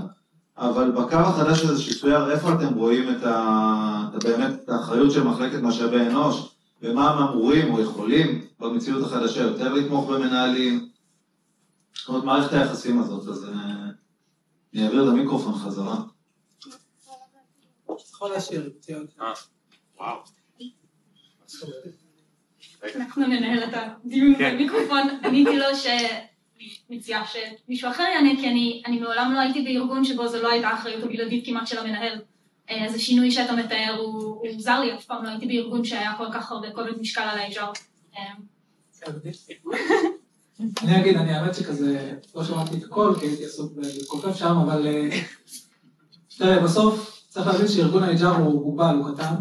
אבל בקו החדש הזה שצויר, איפה אתם רואים את, ה... את באמת את האחריות של מחלקת משאבי אנוש, ומה הם אמורים או יכולים במציאות החדשה יותר לתמוך במנהלים? זאת אומרת, מערכת היחסים הזאת, אז אה, אני אעביר את המיקרופון חזרה. יכול להשאיר, ציון. וואו. אנחנו ננהל את הדיון כן. במיקרופון. עניתי לו שאני מציעה שמישהו אחר יענה, כי אני, אני מעולם לא הייתי בארגון שבו זו לא הייתה האחריות הבלעדית כמעט של המנהל. אה, אז השינוי שאתה מתאר הוא, הוא מוזר לי, אף פעם לא הייתי בארגון שהיה כל כך הרבה כובד משקל על ה-HR. אה, אני אגיד, אני האמת שכזה, לא שמעתי את הכל, כי הייתי עסוק בלהתכופף שם, אבל אה, תראה, בסוף צריך להבין שארגון ה-HR הוא מוגבל, הוא קטן,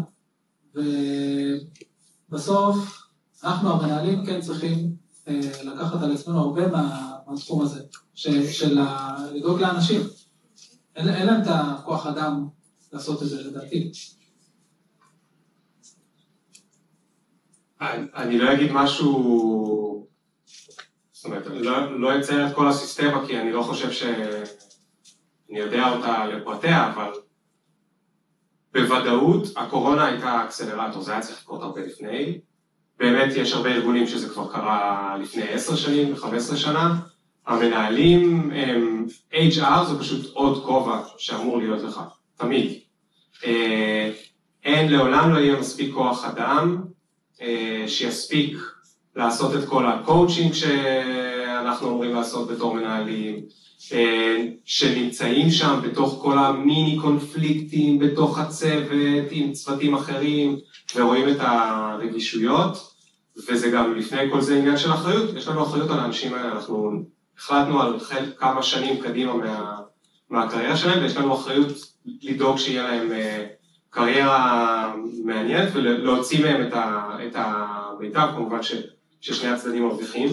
ובסוף אנחנו המנהלים כן צריכים אה, לקחת על עצמנו הרבה מה- מהתחום הזה, ש- של לדאוג לאנשים. אין אין להם את הכוח אדם לעשות את זה, לדעתי. אני לא אגיד משהו, זאת אומרת, אני לא, לא אציין את כל הסיסטמה כי אני לא חושב שאני יודע אותה לפרטיה, אבל בוודאות הקורונה הייתה אקסלרטור, זה היה צריך לקרות הרבה לפני. באמת יש הרבה ארגונים שזה כבר קרה לפני עשר שנים ו-15 שנה. המנהלים הם, HR זה פשוט עוד כובע שאמור להיות לך, תמיד. אה, אין, לעולם לא יהיה מספיק כוח אדם אה, שיספיק לעשות את כל הקואוצ'ינג שאנחנו אמורים לעשות בתור מנהלים, שנמצאים שם בתוך כל המיני קונפליקטים בתוך הצוות עם צוותים אחרים ורואים את הרגישויות. וזה גם לפני כל זה עניין של אחריות, יש לנו אחריות על האנשים האלה, אנחנו החלטנו על חלק כמה שנים קדימה מה, מהקריירה שלהם ויש לנו אחריות לדאוג שיהיה להם אה, קריירה מעניינת ולהוציא מהם את, ה, המיטב, כמובן ש, ששני הצדדים מרוויחים.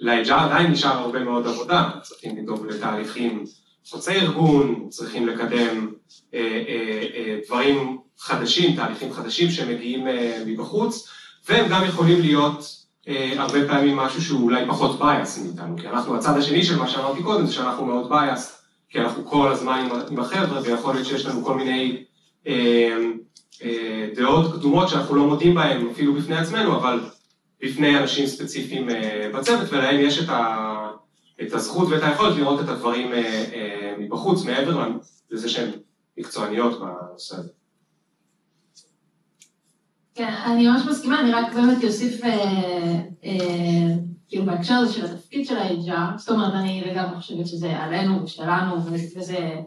ל-HR עדיין נשאר הרבה מאוד עבודה, צריכים לדאוג לתהליכים חוצי ארגון, צריכים לקדם אה, אה, אה, דברים חדשים, תהליכים חדשים שמגיעים אה, מבחוץ, והם גם יכולים להיות אה, הרבה פעמים משהו שהוא אולי פחות bias מאיתנו, כי אנחנו, הצד השני של מה שאמרתי קודם זה שאנחנו מאוד bias, כי אנחנו כל הזמן עם, עם החבר'ה, ויכול להיות שיש לנו כל מיני אה, אה, דעות קדומות שאנחנו לא מודים בהן אפילו בפני עצמנו, אבל בפני אנשים ספציפיים אה, בצוות, ולהם יש את, ה, את הזכות ואת היכולת לראות את הדברים אה, אה, מבחוץ, מעבר לזה שהן מקצועניות בנושא הזה. כן, אני ממש מסכימה, אני רק באמת אוסיף, אה, אה, כאילו בהקשר הזה של התפקיד של ה-HR, זאת אומרת, אני לגמרי חושבת שזה עלינו ושלנו, ו- וזה,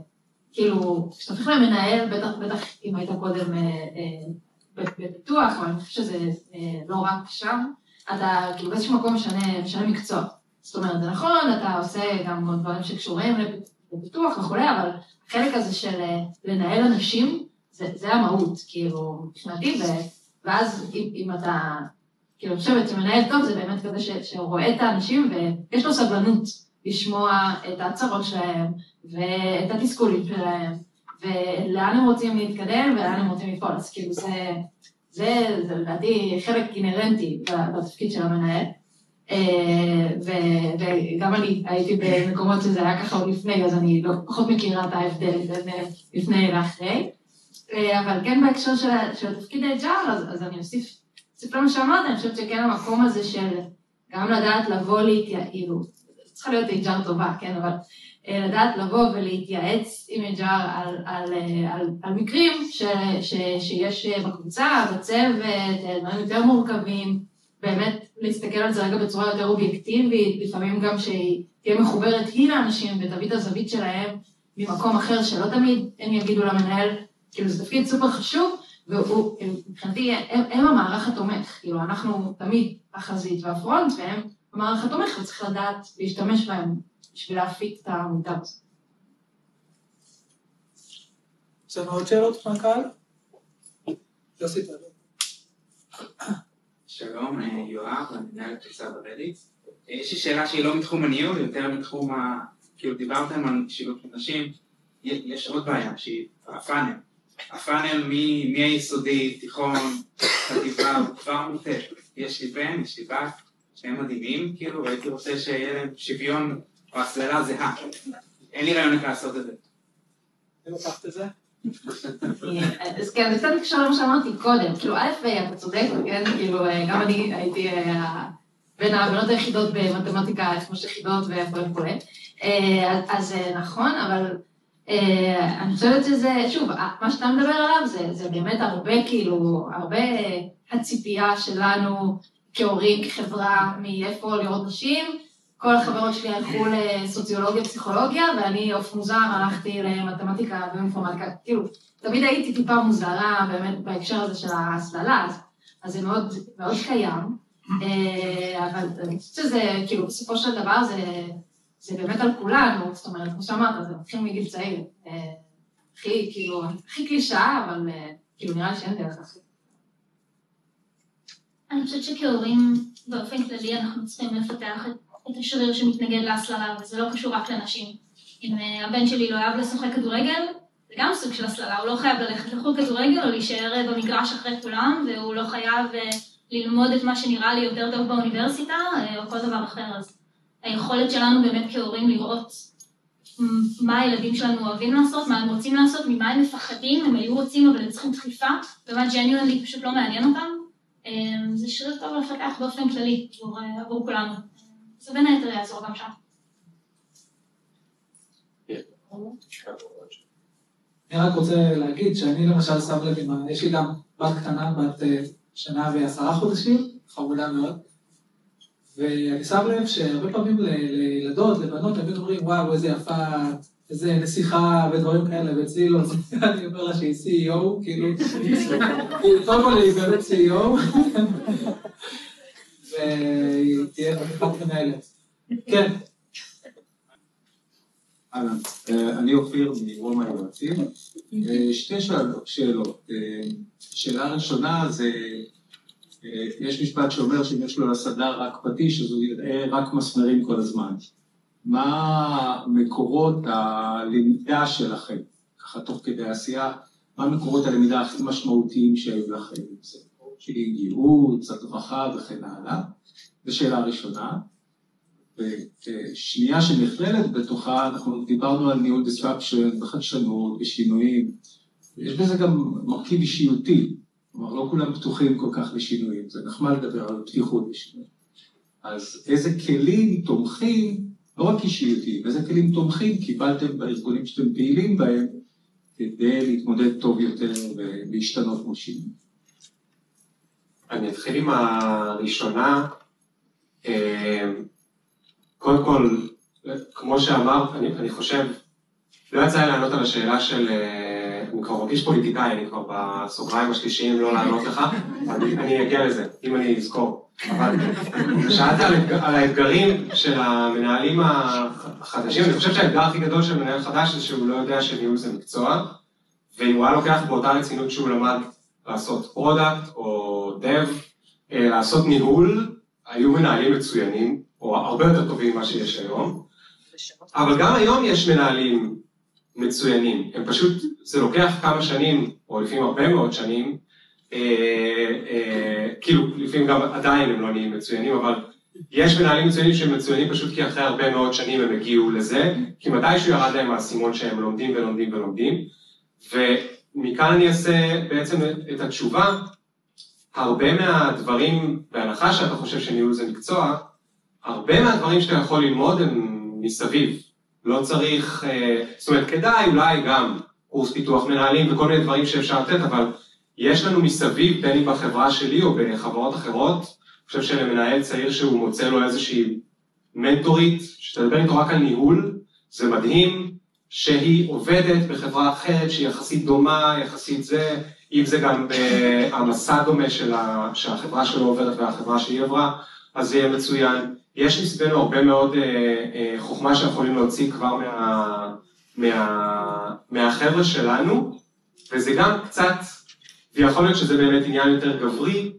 כאילו, כשאתה הופך למנהל, בטח, בטח אם היית קודם אה, אה, בפיתוח, אבל אני חושבת שזה אה, לא רק שם, אתה כאילו באיזשהו מקום משנה, משנה מקצוע. זאת אומרת, זה נכון, אתה עושה גם דברים שקשורים לפ- לפיתוח וכולי, אבל החלק הזה של אה, לנהל אנשים, זה, זה המהות, כאילו, מבחינתי, ואז אם, אם אתה, כאילו, אני חושבת שמנהל טוב זה באמת כזה ש, שרואה את האנשים ויש לו סבלנות לשמוע את ההצהרות שלהם ואת התסכולים שלהם ולאן הם רוצים להתקדם ולאן הם רוצים לפעול, אז כאילו זה, זה, זה לדעתי חלק אינהרנטי בתפקיד של המנהל. אה, ו- וגם אני הייתי במקומות שזה היה ככה עוד לפני, אז אני לא פחות מכירה את ההבדל בין אה, לפני לאחרי. אה, אבל כן בהקשר של, של תפקיד ה-HR, אז, אז אני אוסיף, אוסיף למה שאמרת, אני חושבת שכן המקום הזה של גם לדעת לבוא להתייעץ, כאילו, צריכה להיות HR טובה, כן, אבל לדעת לבוא ולהתייעץ עם HR על, על, אה, על, על מקרים ש, ש, שיש אה, בקבוצה, בצוות, אה, דברים יותר מורכבים, באמת להסתכל על זה רגע בצורה יותר אובייקטיבית, לפעמים גם שהיא תהיה מחוברת היא לאנשים ותביא את הזווית שלהם ממקום אחר, שלא תמיד הם יגידו למנהל, כאילו זה תפקיד סופר חשוב, והוא, הם- מבחינתי, הם, הם המערך התומך, כאילו אנחנו תמיד החזית והפרונט, והם המערך התומך, וצריך לדעת להשתמש בהם בשביל להפיק את המידע הזה. יש לנו עוד שאלות מהקהל? יוסי, תעלה. שלום, אה, יואב, אני מנהל תפיסה ברדיט. אה, יש לי שאלה שהיא לא מתחום הניהול, יותר מתחום ה... כאילו דיברתם על שילוב של נשים, יש עוד בעיה שהיא הפאנל. הפאנל מהיסודי, תיכון, חטיבה, הוא כבר מוטה. יש לי בן, יש לי בת, שניהם מדהימים, כאילו, והייתי רוצה שיהיה להם שוויון או הסללה זהה. אין לי רעיון איך לעשות את זה. מי לוקחת את זה? אז כן, זה קצת נקשר למה שאמרתי קודם, כאילו א', אתה צודק, כן, כאילו גם אני הייתי אה, בין הבנות היחידות במתמטיקה, חמש יחידות וכולי. אה, אז אה, נכון, אבל אה, אני חושבת שזה, שוב, מה שאתה מדבר עליו זה, זה באמת הרבה כאילו, הרבה הציפייה שלנו כהורים, כחברה, מאיפה לראות נשים. כל החברות שלי הלכו לסוציולוגיה, פסיכולוגיה, ואני עוף מוזר, הלכתי למתמטיקה ואינפורמטיקה. כאילו, תמיד הייתי טיפה מוזרה באמת בהקשר הזה של ההסללה, אז, זה מאוד, מאוד קיים. אבל אני חושבת שזה, כאילו, בסופו של דבר זה... זה באמת על כולנו, זאת אומרת, כמו שאמרת, זה מתחיל מגיל צעיר. אה, הכי, כאילו, הכי קלישאה, אבל אה, כאילו, נראה לי שאין דרך אחרת. אני חושבת שכהורים, באופן כללי, אנחנו צריכים לפתח את, את השריר שמתנגד להסללה, וזה לא קשור רק לנשים. אם אה, הבן שלי לא אוהב לשחק כדורגל, זה גם סוג של הסללה, הוא לא חייב ללכת לחוג כדורגל או להישאר במגרש אחרי כולם, והוא לא חייב ללמוד את מה שנראה לי יותר טוב באוניברסיטה, או כל דבר אחר. אז היכולת שלנו באמת כהורים לראות מה הילדים שלנו אוהבים לעשות, מה הם רוצים לעשות, ממה הם מפחדים, הם היו רוצים אבל הם צריכים דחיפה, ומה ג'ניואלי פשוט לא מעניין אותם, זה שריר טוב לפתח באופן כללי עבור, עבור כולנו. זה בין היתר יעזור גם שם. אני רק רוצה להגיד שאני למשל שם לב, יש לי גם בת קטנה, בת אה, שנה ועשרה חודשים, חמודה מאוד, ואני שם לב שהרבה פעמים לילדות, לבנות, תמיד אומרים, וואו, איזה יפה איזה נסיכה ודברים כאלה, ואצלי לא, אני אומר לה שהיא CEO, כאילו, קודם כל היא באמת CEO, והיא תהיה חתיכת מנהלת. כן. אהלן, אה, אני אופיר מרומא היועצים. אה, שתי שאלות. אה, שאלה ראשונה זה יש משפט שאומר שאם יש לו לסדר רק פטיש, אז הוא יראה רק מסמרים כל הזמן. מה מקורות הלמידה שלכם, ככה תוך כדי עשייה, מה מקורות הלמידה הכי משמעותיים שהיו לכם? שהיא ייעוץ, הדרכה וכן הלאה. זו שאלה ראשונה. ושנייה שנכללת בתוכה, אנחנו דיברנו על ניהול disruption וחדשנות ושינויים. יש בזה גם מרכיב אישיותי. כלומר, לא כולם פתוחים כל כך לשינויים, זה נחמד לדבר על פתיחות לשינויים. אז איזה כלים תומכים, לא רק אישיותיים, איזה כלים תומכים קיבלתם בארגונים שאתם פעילים בהם כדי להתמודד טוב יותר ולהשתנות כמו שינוי? אני אתחיל עם הראשונה. אה, קודם כל, כמו שאמרת, אני, אני חושב, לא יצא לי לענות על השאלה של אה, אני כבר מרגיש פוליטיקאי, אני כבר בסוגריים השלישיים לא לענות לך, אני, אני אגיע לזה, אם אני אזכור. אבל שאלת על, האתגרים של המנהלים החדשים, אני חושב שהאתגר הכי גדול של מנהל חדש זה שהוא לא יודע שניהול זה מקצוע, ואם הוא היה לוקח באותה רצינות שהוא למד לעשות product או dev, אה, לעשות ניהול, היו מנהלים מצוינים, או הרבה יותר טובים ממה שיש היום. אבל גם היום יש מנהלים מצוינים, הם פשוט, זה לוקח כמה שנים, או לפעמים הרבה מאוד שנים, כאילו לפעמים גם עדיין הם לא נהיים מצוינים, אבל יש מנהלים מצוינים שהם מצוינים פשוט כי אחרי הרבה מאוד שנים הם הגיעו לזה, כי מתישהו ירד להם האסימון שהם לומדים ולומדים ולומדים, ומכאן אני אעשה בעצם את התשובה, הרבה מהדברים, בהנחה שאתה חושב שניהול זה מקצוע, הרבה מהדברים שאתה יכול ללמוד הם מסביב. לא צריך, אה, זאת אומרת, כדאי אולי גם קורס פיתוח מנהלים וכל מיני דברים שאפשר לתת, אבל יש לנו מסביב, בין אם בחברה שלי או בחברות אחרות, אני חושב שלמנהל צעיר שהוא מוצא לו איזושהי מנטורית, שתדבר איתו רק על ניהול, זה מדהים שהיא עובדת בחברה אחרת שהיא יחסית דומה, יחסית זה, אם זה גם במסע דומה של שהחברה שלו עוברת והחברה שהיא עברה, אז זה יהיה מצוין. יש מסביבנו הרבה מאוד אה, אה, חוכמה שיכולים להוציא כבר מה, מה, מהחבר'ה שלנו, וזה גם קצת, ויכול להיות שזה באמת עניין יותר גברי,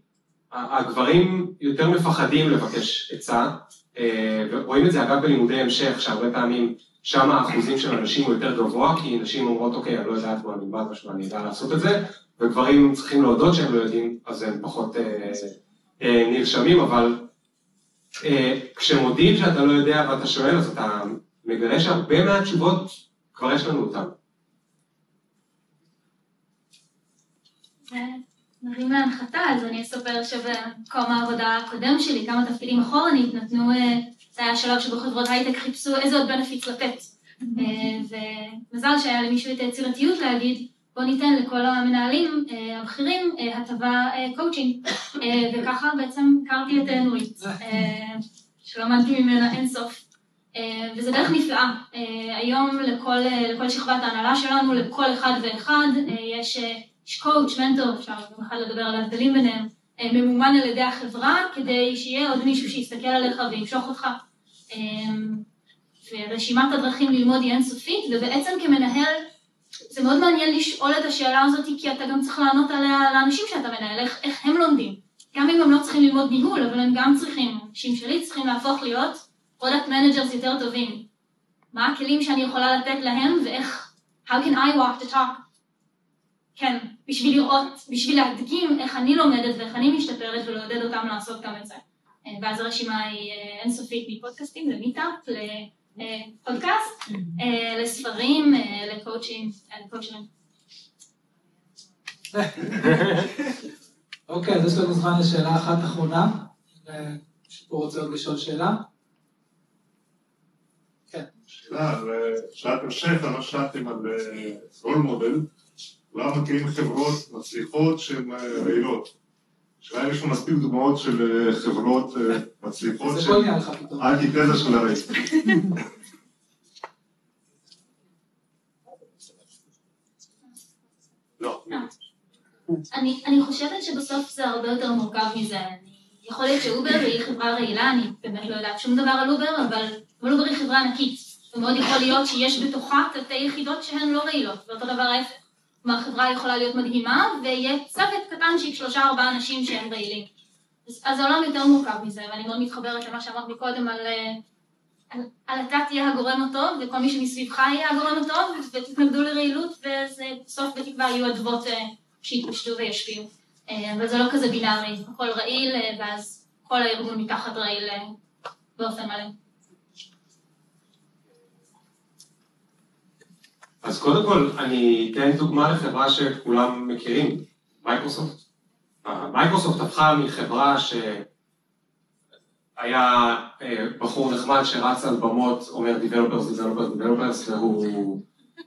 הגברים יותר מפחדים לבקש עצה, אה, ורואים את זה אגב בלימודי המשך, שהרבה פעמים שם האחוזים של אנשים הוא יותר גבוה, כי נשים אומרות, אוקיי, אני לא יודעת מה אני בא משהו, אני יודע לעשות את זה, וגברים צריכים להודות שהם לא יודעים, אז הם פחות אה, אה, נרשמים, אבל כשמודיעים שאתה לא יודע ואתה שואל, אז אתה מגלה שהרבה מהתשובות כבר יש לנו אותן. נרים להנחתה, אז אני אספר שבמקום העבודה הקודם שלי, כמה תפקידים אחורנית, נתנו, אה, זה היה שלב שבו חברות הייטק חיפשו איזה עוד בנפיץ לתת. אה, ומזל שהיה למישהו את היצירתיות להגיד, בוא ניתן לכל המנהלים אה, הבכירים הטבה קואוצ'ינג, וככה בעצם הכרתי את נורית, שלמדתי ממנה אינסוף. וזה דרך נפלאה. היום לכל, לכל שכבת ההנהלה שלנו, לכל אחד ואחד, יש יש coach, מנטור, אפשר במיוחד לדבר על ההבדלים ביניהם, אה, ממומן על ידי החברה, כדי שיהיה עוד מישהו שיסתכל עליך וימשוך אותך. אמ, ורשימת הדרכים ללמוד היא אינסופית, ובעצם כמנהל, זה מאוד מעניין לשאול את השאלה הזאת, כי אתה גם צריך לענות עליה לאנשים שאתה מנהל, איך, איך הם לומדים. גם אם הם לא צריכים ללמוד ניהול, אבל הם גם צריכים, אנשים שלי צריכים להפוך להיות product managers יותר טובים. מה הכלים שאני יכולה לתת להם, ואיך, how can I walk the talk? כן, בשביל לראות, בשביל להדגים איך אני לומדת ואיך אני משתפרת ולעודד אותם לעשות גם את זה. אה, ואז הרשימה היא אה, אינסופית מפודקאסטים ל meetup, לפודקאסט, אה, לספרים, לקואוצ'ים, לקואוצ'רים. אוקיי, אז יש לנו זמן לשאלה אחת אחרונה. מישהו רוצה עוד לשאול שאלה? כן. שאלה, שאלת המשך, אני לא שאלתי על רול מודל. כולם מכירים חברות מצליחות שהן אה, רעילות. השאלה אם יש לנו מספיק דוגמאות של אה, חברות אה, מצליחות שהן אנטיתזה של הרעיל. לא. אני חושבת שבסוף זה הרבה יותר מורכב מזה. יכול להיות שאובר היא חברה רעילה, אני באמת לא יודעת שום דבר על אובר, אבל אובר היא חברה ענקית. ומאוד יכול להיות שיש בתוכה תתי יחידות שהן לא רעילות, ואותו דבר ההפך. כלומר החברה יכולה להיות מדהימה, ויהיה צוות קטן של שלושה ארבעה אנשים שהם רעילים. אז, אז העולם יותר מורכב מזה, ואני מאוד מתחברת למה שאמרת מקודם על, אה, על, על אתה תהיה הגורם הטוב, וכל מי שמסביבך יהיה הגורם הטוב, ותתנגדו לרעילות, ובסוף בתקווה יהיו אדוות אה, שיתפשטו וישפיעו. אה, אבל זה לא כזה בינארי, הכל רעיל, ואז כל הארגון מתחת רעיל באופן מלא. אז קודם כל, אני אתן דוגמה לחברה שכולם מכירים, מייקרוסופט. מייקרוסופט הפכה מחברה שהיה אה, בחור נחמד שרץ על במות, אומר Developers, Developers, Developers, והוא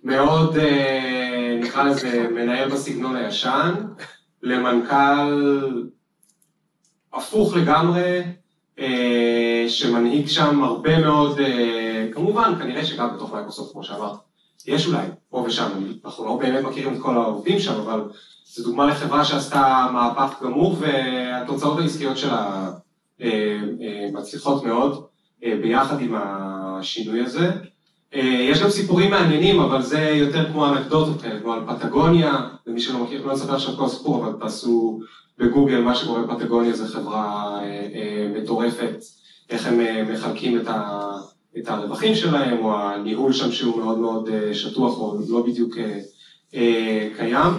מאוד, אה, נקרא לזה, מנהל בסגנון הישן, למנכ"ל הפוך לגמרי, אה, שמנהיג שם הרבה מאוד, כמובן, כנראה שגם בתוך מייקרוסופט, כמו שאמרת. יש אולי, פה ושם, אנחנו לא באמת מכירים את כל העובדים שם, אבל זו דוגמה לחברה שעשתה מהפך גמור והתוצאות העסקיות שלה אה, אה, מצליחות מאוד אה, ביחד עם השינוי הזה. יש גם סיפורים מעניינים, אבל זה יותר כמו אנקדוטות כאלה, כמו על פטגוניה, למי שלא מכיר, לא אספר עכשיו כל הסיפור, אבל תעשו בגוגל מה שקורה בפטגוניה זה חברה מטורפת, איך הם מחלקים את ה... את הרווחים שלהם, או הניהול שם שהוא מאוד מאוד אה, שטוח, או לא בדיוק אה, אה, קיים.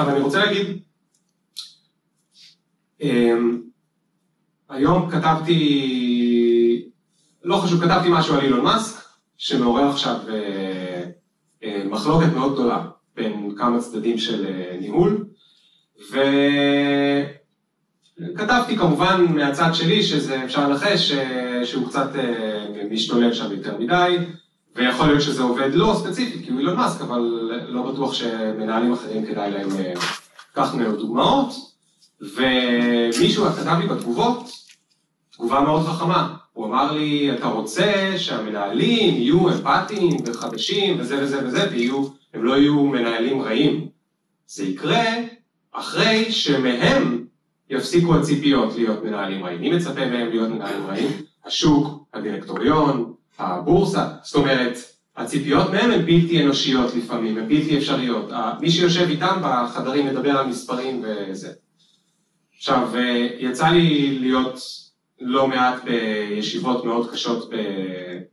אבל אני רוצה להגיד, היום כתבתי, לא חשוב, כתבתי משהו על אילון מאסק, שמעורר עכשיו מחלוקת מאוד גדולה בין כמה צדדים של ניהול, ו... כתבתי כמובן מהצד שלי שזה אפשר לנחש שהוא קצת אה, משתולל שם יותר מדי ויכול להיות שזה עובד לא ספציפית כי הוא אילון מאסק אבל לא בטוח שמנהלים אחרים כדאי להם אה, כך מאוד דוגמאות. ומישהו כתב לי בתגובות תגובה מאוד חכמה. הוא אמר לי אתה רוצה שהמנהלים יהיו אמפתיים וחדשים וזה וזה וזה ויהיו הם לא יהיו מנהלים רעים. זה יקרה אחרי שמהם יפסיקו הציפיות להיות מנהלים רעים. מי מצפה מהם להיות מנהלים רעים? השוק, הדירקטוריון, הבורסה. זאת אומרת, הציפיות מהם הן בלתי אנושיות לפעמים, הן בלתי אפשריות. מי שיושב איתם בחדרים מדבר על מספרים וזה. עכשיו, יצא לי להיות לא מעט בישיבות מאוד קשות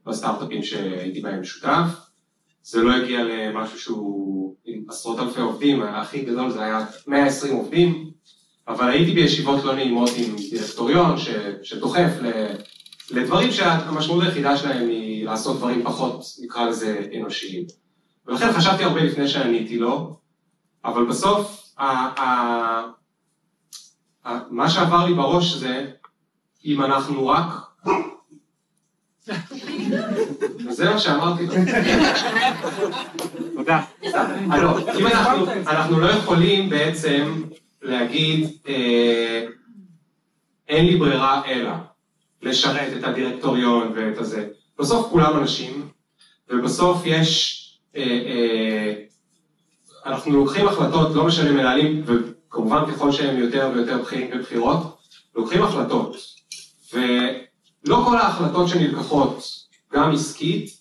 בסטארט-אפים שהייתי בהם שותף. זה לא הגיע למשהו שהוא עם עשרות אלפי עובדים, הכי גדול זה היה 120 עובדים. אבל הייתי בישיבות לא נעימות עם דירקטוריון ש, שדוחף ל, לדברים שהמשמעות היחידה שלהם היא לעשות דברים פחות, נקרא לזה, אנושיים. ולכן חשבתי הרבה לפני שעניתי לו, אבל בסוף, ה- ה- ה- מה שעבר לי בראש זה, אם אנחנו רק... וזה מה שאמרתי לו. תודה. אם אנחנו לא יכולים בעצם להגיד, אה, אין לי ברירה אלא לשרת את הדירקטוריון ואת הזה. בסוף כולם אנשים, ובסוף יש, אה, אה, אנחנו לוקחים החלטות, לא משנה מנהלים, וכמובן ככל שהם יותר ויותר בכירים בבחירות, לוקחים החלטות, ולא כל ההחלטות שנלקחות, גם עסקית,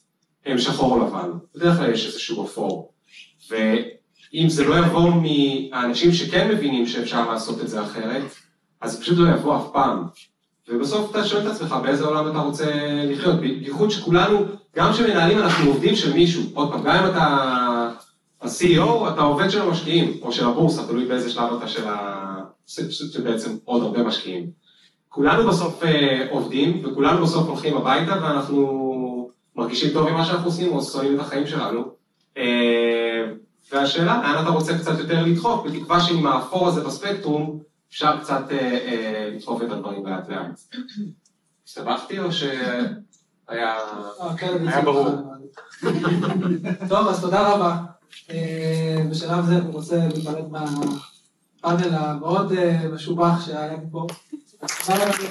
הם שחור לבן. בדרך כלל יש איזשהו אפור. ואם זה לא יבוא מהאנשים שכן מבינים שאפשר לעשות את זה אחרת, אז זה פשוט לא יבוא אף פעם. ובסוף אתה שואל את עצמך באיזה עולם אתה רוצה לחיות, בייחוד שכולנו, גם כשמנהלים אנחנו עובדים של מישהו, עוד פעם, גם אם אתה ה-CEO, אתה עובד של המשקיעים, או של הבורסה, תלוי באיזה שלב אתה של ה... שבעצם עוד הרבה משקיעים. כולנו בסוף אה, עובדים, וכולנו בסוף הולכים הביתה, ואנחנו מרגישים טוב עם מה שאנחנו עושים, או שונאים את החיים שלנו. אה, והשאלה, לאן אתה רוצה קצת יותר לדחוף, בתקווה שעם האפור הזה בספקטרום, אפשר קצת אה, אה, לדחוף את הדברים לאט לאט. הסתבכתי או שהיה היה ברור? טוב, אז תודה רבה. אה, בשלב זה אני רוצה להיפרד מהפאנל המאוד אה, משובח שהיה פה. תודה רבה.